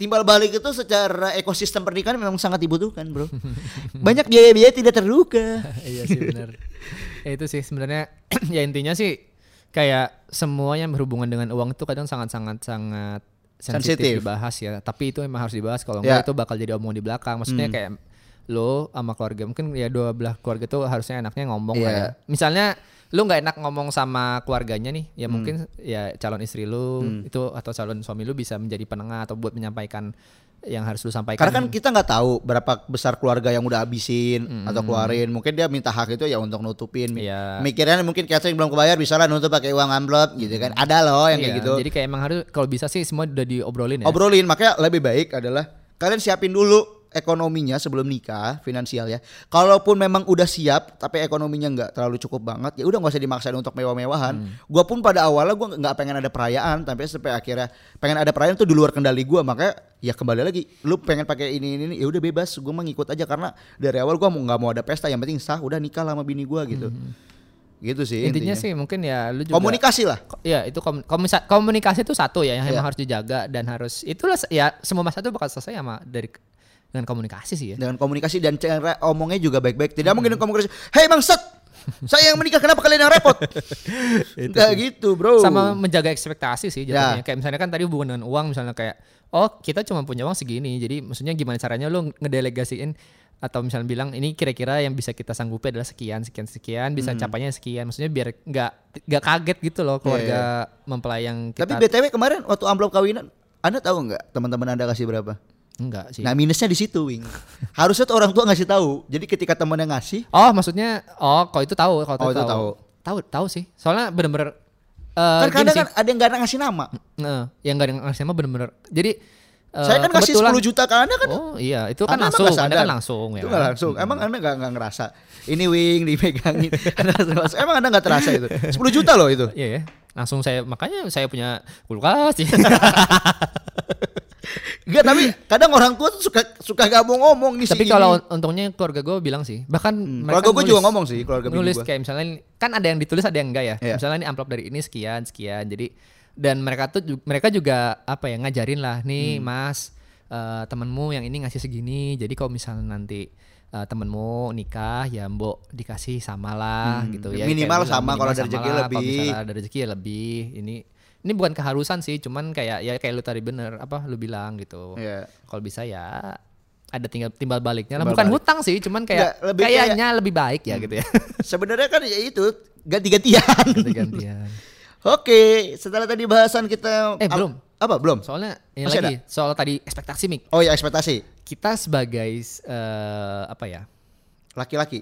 Timbal balik itu secara ekosistem pernikahan memang sangat dibutuhkan, Bro. Banyak biaya-biaya tidak terduga. iya sih benar. ya itu sih sebenarnya ya intinya sih kayak semua yang berhubungan dengan uang itu kadang sangat-sangat sangat sensitif Sensitif. dibahas ya. Tapi itu emang harus dibahas kalau enggak itu bakal jadi omong di belakang. Maksudnya kayak lo sama keluarga mungkin ya dua belah keluarga tuh harusnya enaknya ngomong lah Iya. ya. Misalnya lu nggak enak ngomong sama keluarganya nih, ya mungkin ya calon istri lu itu atau calon suami lu bisa menjadi penengah atau buat menyampaikan yang harus lu sampaikan. Karena kan kita nggak tahu berapa besar keluarga yang udah habisin atau keluarin. Mungkin dia minta hak itu ya untuk nutupin. Iya. Mikirnya mungkin catering belum kebayar bisa lah nutup pakai uang amplop gitu kan. Ada loh yang kayak Iya, gitu. Jadi kayak emang harus kalau bisa sih semua udah diobrolin ya. Obrolin makanya lebih baik adalah kalian siapin dulu ekonominya sebelum nikah finansial ya. Kalaupun memang udah siap tapi ekonominya nggak terlalu cukup banget ya udah nggak usah dimaksain untuk mewah-mewahan. Gua pun pada awalnya gua nggak pengen ada perayaan tapi sampai akhirnya pengen ada perayaan tuh di luar kendali gua makanya ya kembali lagi lu pengen pakai ini ini, ini ya udah bebas gua mah ngikut aja karena dari awal gua mau nggak mau ada pesta yang penting sah udah nikah sama bini gua gitu. Gitu sih intinya, intinya. sih mungkin ya lu juga Komunikasi lah. Ko- Ya itu kom- komisa- komunikasi itu satu ya yang Iya. emang harus dijaga dan harus itulah ya semua masalah itu bakal selesai sama dari dengan komunikasi sih ya. dengan komunikasi dan cara omongnya juga baik-baik. Tidak mungkin komunikasi, "Hei bangsat, saya yang menikah kenapa kalian yang repot?" Enggak gitu, Bro. Sama menjaga ekspektasi sih Ya. jatuhnya. Kayak misalnya kan tadi hubungan dengan uang misalnya kayak oh kita cuma punya uang segini. Jadi maksudnya gimana caranya lu ngedelegasiin atau misalnya bilang ini kira-kira yang bisa kita sanggupi adalah sekian sekian sekian bisa Hmm. capainya sekian maksudnya biar nggak nggak kaget gitu loh keluarga mempelai yang kita Tapi BTW kemarin waktu amplop kawinan, Anda tahu nggak teman-teman Anda kasih berapa? Enggak sih Nah, minusnya di situ, Wing. Harusnya tuh orang tua ngasih tahu. Jadi ketika temennya ngasih, Oh, maksudnya oh, kalau itu tahu, kalau Oh, itu tahu. tahu. Tahu, sih. Soalnya bener-bener eh kan kadang kan ada yang nggak ngasih nama. Nah, yang enggak ada ngasih nama bener-bener. Jadi eh, Saya kan kasih kebetulan- 10 juta ke Anda kan. Oh, iya, itu kan Anda langsung, Anda kan langsung ya. Itu kan? langsung. Emang Anda nggak nggak ngerasa. Ini Wing dipegangin. Anda terasa- Emang Anda nggak terasa itu. 10 juta loh itu. Iya ya. Langsung saya makanya saya punya kulkas. Enggak, tapi kadang orang tua tuh suka suka gak mau ngomong nih Tapi si kalau untungnya keluarga gue bilang sih, bahkan Hmm, mereka keluarga gue juga ngomong sih, keluarga bini nulis kayak misalnya kan ada yang ditulis ada yang enggak ya. Iya. Misalnya ini amplop dari ini sekian sekian. Jadi dan mereka tuh mereka juga apa ya ngajarin lah nih Hmm. Mas eh, temenmu yang ini ngasih segini. Jadi kalau misalnya nanti eh, temenmu nikah ya mbok dikasih sama lah Hmm, gitu ya. minimal Kayak sama, kalau ada rezeki Kalau lebih. misalnya ada rezeki ya lebih. Ini ini bukan keharusan sih, cuman kayak ya kayak lu tadi bener apa lu bilang gitu. Iya. Kalau bisa ya ada tinggal timbal baliknya lah. Bukan balik. hutang sih, cuman kayak Nggak, lebih kayak- kayaknya lebih baik ya gitu ya. Sebenarnya kan ya itu ganti-gantian. Gantian. Oke, setelah tadi bahasan kita Eh, belum. Apa belum? Soalnya ini Masih lagi soal tadi ekspektasi Mik. Oh ya ekspektasi Kita sebagai eh, apa ya? laki-laki.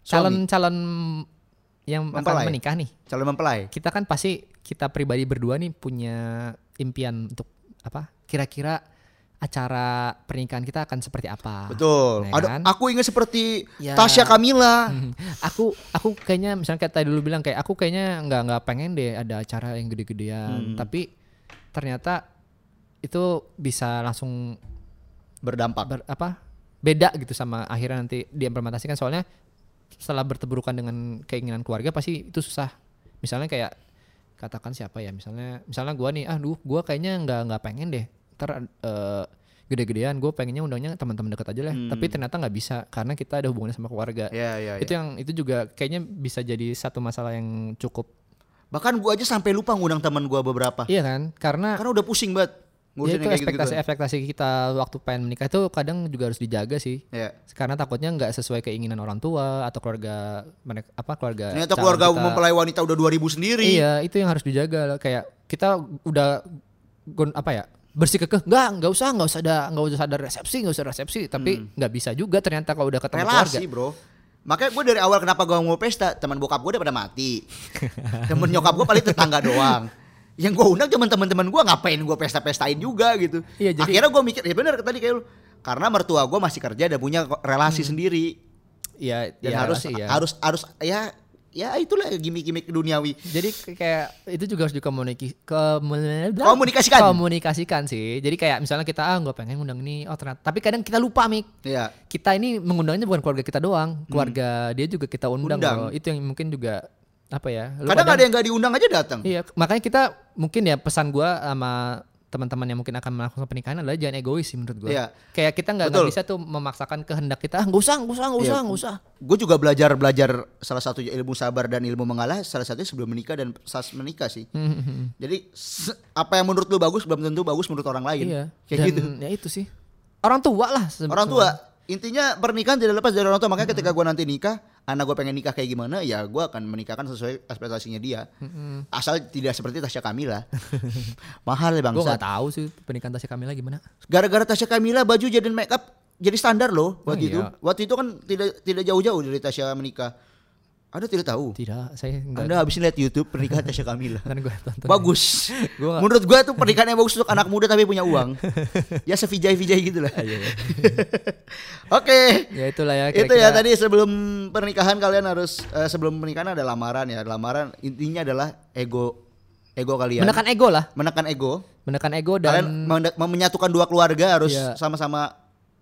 Calon calon yang Mempelai. akan menikah nih. calon mempelai. Kita kan pasti kita pribadi berdua nih punya impian untuk apa? Kira-kira acara pernikahan kita akan seperti apa? Betul. Ya Ada kan? aku ingin seperti Ya. Tasya Kamila. aku aku kayaknya misalnya kayak tadi dulu bilang kayak aku kayaknya nggak nggak pengen deh ada acara yang gede-gedean Hmm. tapi ternyata itu bisa langsung Berdampak. ber, apa beda gitu sama akhirnya nanti diimplementasikan soalnya setelah berteburukan dengan keinginan keluarga pasti itu susah misalnya kayak katakan siapa ya misalnya misalnya gua nih ah duh gua kayaknya nggak nggak pengen deh ntar eh, gede-gedean gue pengennya undangnya teman-teman dekat aja lah tapi ternyata nggak bisa karena kita ada hubungannya sama keluarga Hmm. Iya, iya, itu yang itu juga kayaknya bisa jadi satu masalah yang cukup Bahkan gua aja sampai lupa ngundang teman gua beberapa. iya kan karena Karena udah pusing banget. Ya Ngurusin itu yang kayak gitu-gitu. ekspektasi ekspektasi kita waktu pengen menikah itu kadang juga harus dijaga sih Iya. karena takutnya nggak sesuai keinginan orang tua atau keluarga mereka apa keluarga Ternyata keluarga kita. mempelai wanita udah 2000 sendiri. iya itu yang harus dijaga lah. kayak kita udah apa ya bersih kekeh nggak nggak usah nggak usah ada nggak usah ada resepsi nggak usah resepsi tapi nggak bisa juga ternyata kalau udah ketemu keluarga relasi bro makanya gue dari awal kenapa gue mau pesta teman bokap gue udah pada mati temen nyokap gue paling tetangga doang yang gue undang cuma teman-teman gue ngapain gue pesta-pestain juga gitu Iya, jadi- akhirnya gue mikir ya benar tadi kayak lu karena mertua gue masih kerja dan punya relasi sendiri ya dan ya, harus ya. harus harus ya ya itulah gimmick-gimmick duniawi. Jadi kayak itu juga harus dikomunikasi Komunikasikan. komunikasikan sih. Jadi kayak misalnya kita ah nggak pengen ngundang ini, oh ternyata. Tapi kadang kita lupa mik. Iya. Kita ini mengundangnya bukan keluarga kita doang, keluarga dia juga kita undang, Hmm. Undang. loh. Itu yang mungkin juga apa ya? lu Kadang ada yang nggak diundang aja datang. Iya, makanya kita mungkin ya pesan gua sama teman-teman yang mungkin akan melakukan pernikahan adalah jangan egois sih menurut gua. Iya. Kayak kita nggak bisa tuh memaksakan kehendak kita, ah nggak usah, nggak usah, nggak usah, Iya. nggak usah. Gue juga belajar belajar salah satu ilmu sabar dan ilmu mengalah salah satunya sebelum menikah dan saat menikah sih. Hmm, Jadi apa yang menurut lu bagus belum tentu bagus menurut orang lain. Iya. Kayak Dan gitu. ya itu sih. Orang tua lah. Orang tua intinya pernikahan tidak lepas dari orang tua makanya ketika gue nanti nikah anak gue pengen nikah kayak gimana ya gue akan menikahkan sesuai ekspektasinya dia. Asal tidak seperti Tasya Kamila. Mahal ya Gue bangsa nggak tahu sih pernikahan Tasya Kamila gimana. gara-gara Tasya Kamila baju jadi make up jadi standar loh Oh, waktu itu. iya. waktu itu kan tidak tidak jauh-jauh dari Tasya menikah ada tidak tahu Tidak, saya nggak. anda habis lihat YouTube pernikahan Tasya Kamila Kan gue tonton. bagus Gua menurut gue tuh pernikahan yang bagus untuk anak muda tapi punya uang ya sevijay vijay gitu lah Iya, iya. oke ya itulah ya. itu kira-kira. ya tadi sebelum pernikahan kalian harus eh, sebelum pernikahan ada lamaran ya lamaran intinya adalah ego ego kalian Menekan ego lah. menekan ego Menekan ego kalian dan mende- menyatukan dua keluarga harus Iya. sama-sama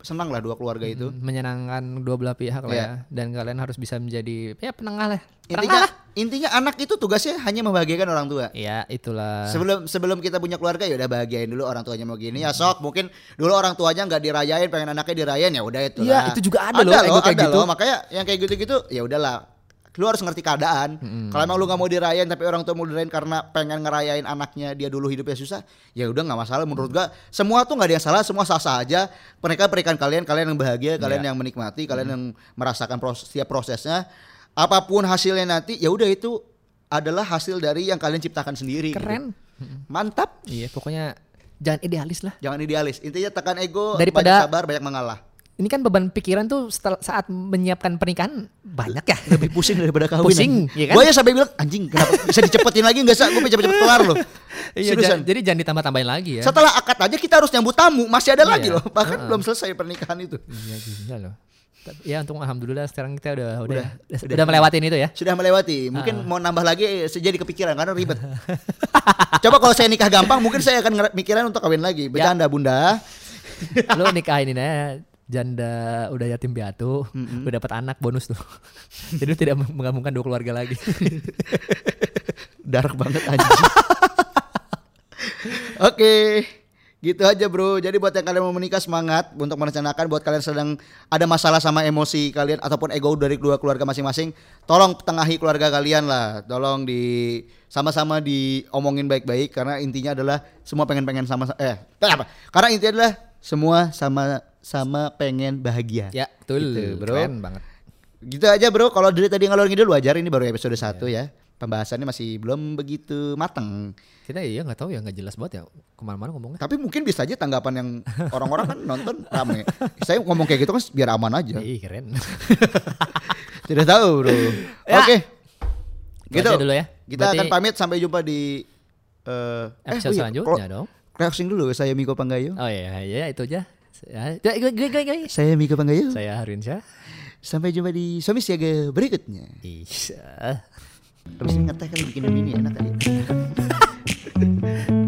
senang lah dua keluarga itu menyenangkan dua belah pihak lah Iya. ya. Dan kalian harus bisa menjadi ya penengah lah. Penengah intinya lah. intinya anak itu tugasnya hanya membahagiakan orang tua Ya itulah. sebelum sebelum kita punya keluarga ya udah bahagiain dulu orang tuanya mau gini ya sok mungkin dulu orang tuanya nggak dirayain pengen anaknya dirayain ya udah itu Iya, lah. itu juga ada loh, ego kayak ada gitu. loh. makanya yang kayak gitu-gitu ya udahlah lu harus ngerti keadaan kalau emang lu nggak mau dirayain tapi orang tua mau dirayain karena pengen ngerayain anaknya dia dulu hidupnya susah ya udah nggak masalah menurut gua semua tuh nggak ada yang salah semua sah sah aja pernikahan pernikahan kalian kalian yang bahagia kalian Iya. yang menikmati kalian yang merasakan proses, setiap prosesnya apa pun hasilnya nanti ya udah itu adalah hasil dari yang kalian ciptakan sendiri gitu. Keren. Mantap. Iya, pokoknya jangan idealis lah. Jangan idealis. Intinya tekan ego, Daripada- banyak sabar, banyak mengalah. Ini kan beban pikiran tuh setel- saat menyiapkan pernikahan banyak ya. Lebih pusing daripada kawin. Pusing, iya kan? Gue ya sampai bilang anjing kenapa bisa dicepetin lagi enggak sih? Gue pengen cepet-cepet kelar loh. Iya, Seriusan. ja- jadi jangan ditambah-tambahin lagi ya. Setelah akad aja kita harus nyambut tamu, masih ada Iya. lagi loh. Bahkan belum selesai pernikahan itu. Iya gila loh. Ya untung alhamdulillah sekarang kita udah udah Udah, udah, udah. melewatin itu ya. Sudah melewati. Mungkin mau nambah lagi eh, jadi kepikiran karena ribet. Coba kalau saya nikah gampang, mungkin saya akan mikiran untuk kawin lagi. Bercanda Bunda. Lu nikahin ini aja janda udah yatim piatu, udah dapat anak bonus tuh. Jadi lu tidak menggabungkan dua keluarga lagi. Dark banget anjing. Oke. Gitu aja bro. Jadi buat yang kalian mau menikah semangat untuk merencanakan. Buat kalian sedang ada masalah sama emosi kalian ataupun ego dari dua keluarga masing-masing, tolong tengahi keluarga kalian lah. Tolong di sama-sama diomongin baik-baik karena intinya adalah semua pengen-pengen sama eh apa? Karena intinya adalah semua sama-sama pengen bahagia. ya, betul. Gitu, bro. Keren banget. Gitu aja bro, kalau dari tadi ngalor ngidul wajar ini baru episode 1 ya. Pembahasannya masih belum begitu matang. Kita iya nggak tahu ya nggak jelas banget ya ke mana-mana ngomongnya. Tapi mungkin bisa aja tanggapan yang orang-orang kan nonton rame. Saya ngomong kayak gitu kan biar aman aja. Ih keren. Tidak tahu bro. Ya. Oke. Itu Gitu. aja dulu ya. Kita Berarti akan pamit sampai jumpa di eh episode oh iya, selanjutnya dong. Closing dulu saya Miko Panggayo. Oh iya, iya itu aja. Ya, gue, gue, gue, gue. Saya Miko Panggayo. Saya Harwin Syah. Sampai jumpa di Suami Siaga berikutnya. Iya. Habis ngeteh kali bikin ini enak kali.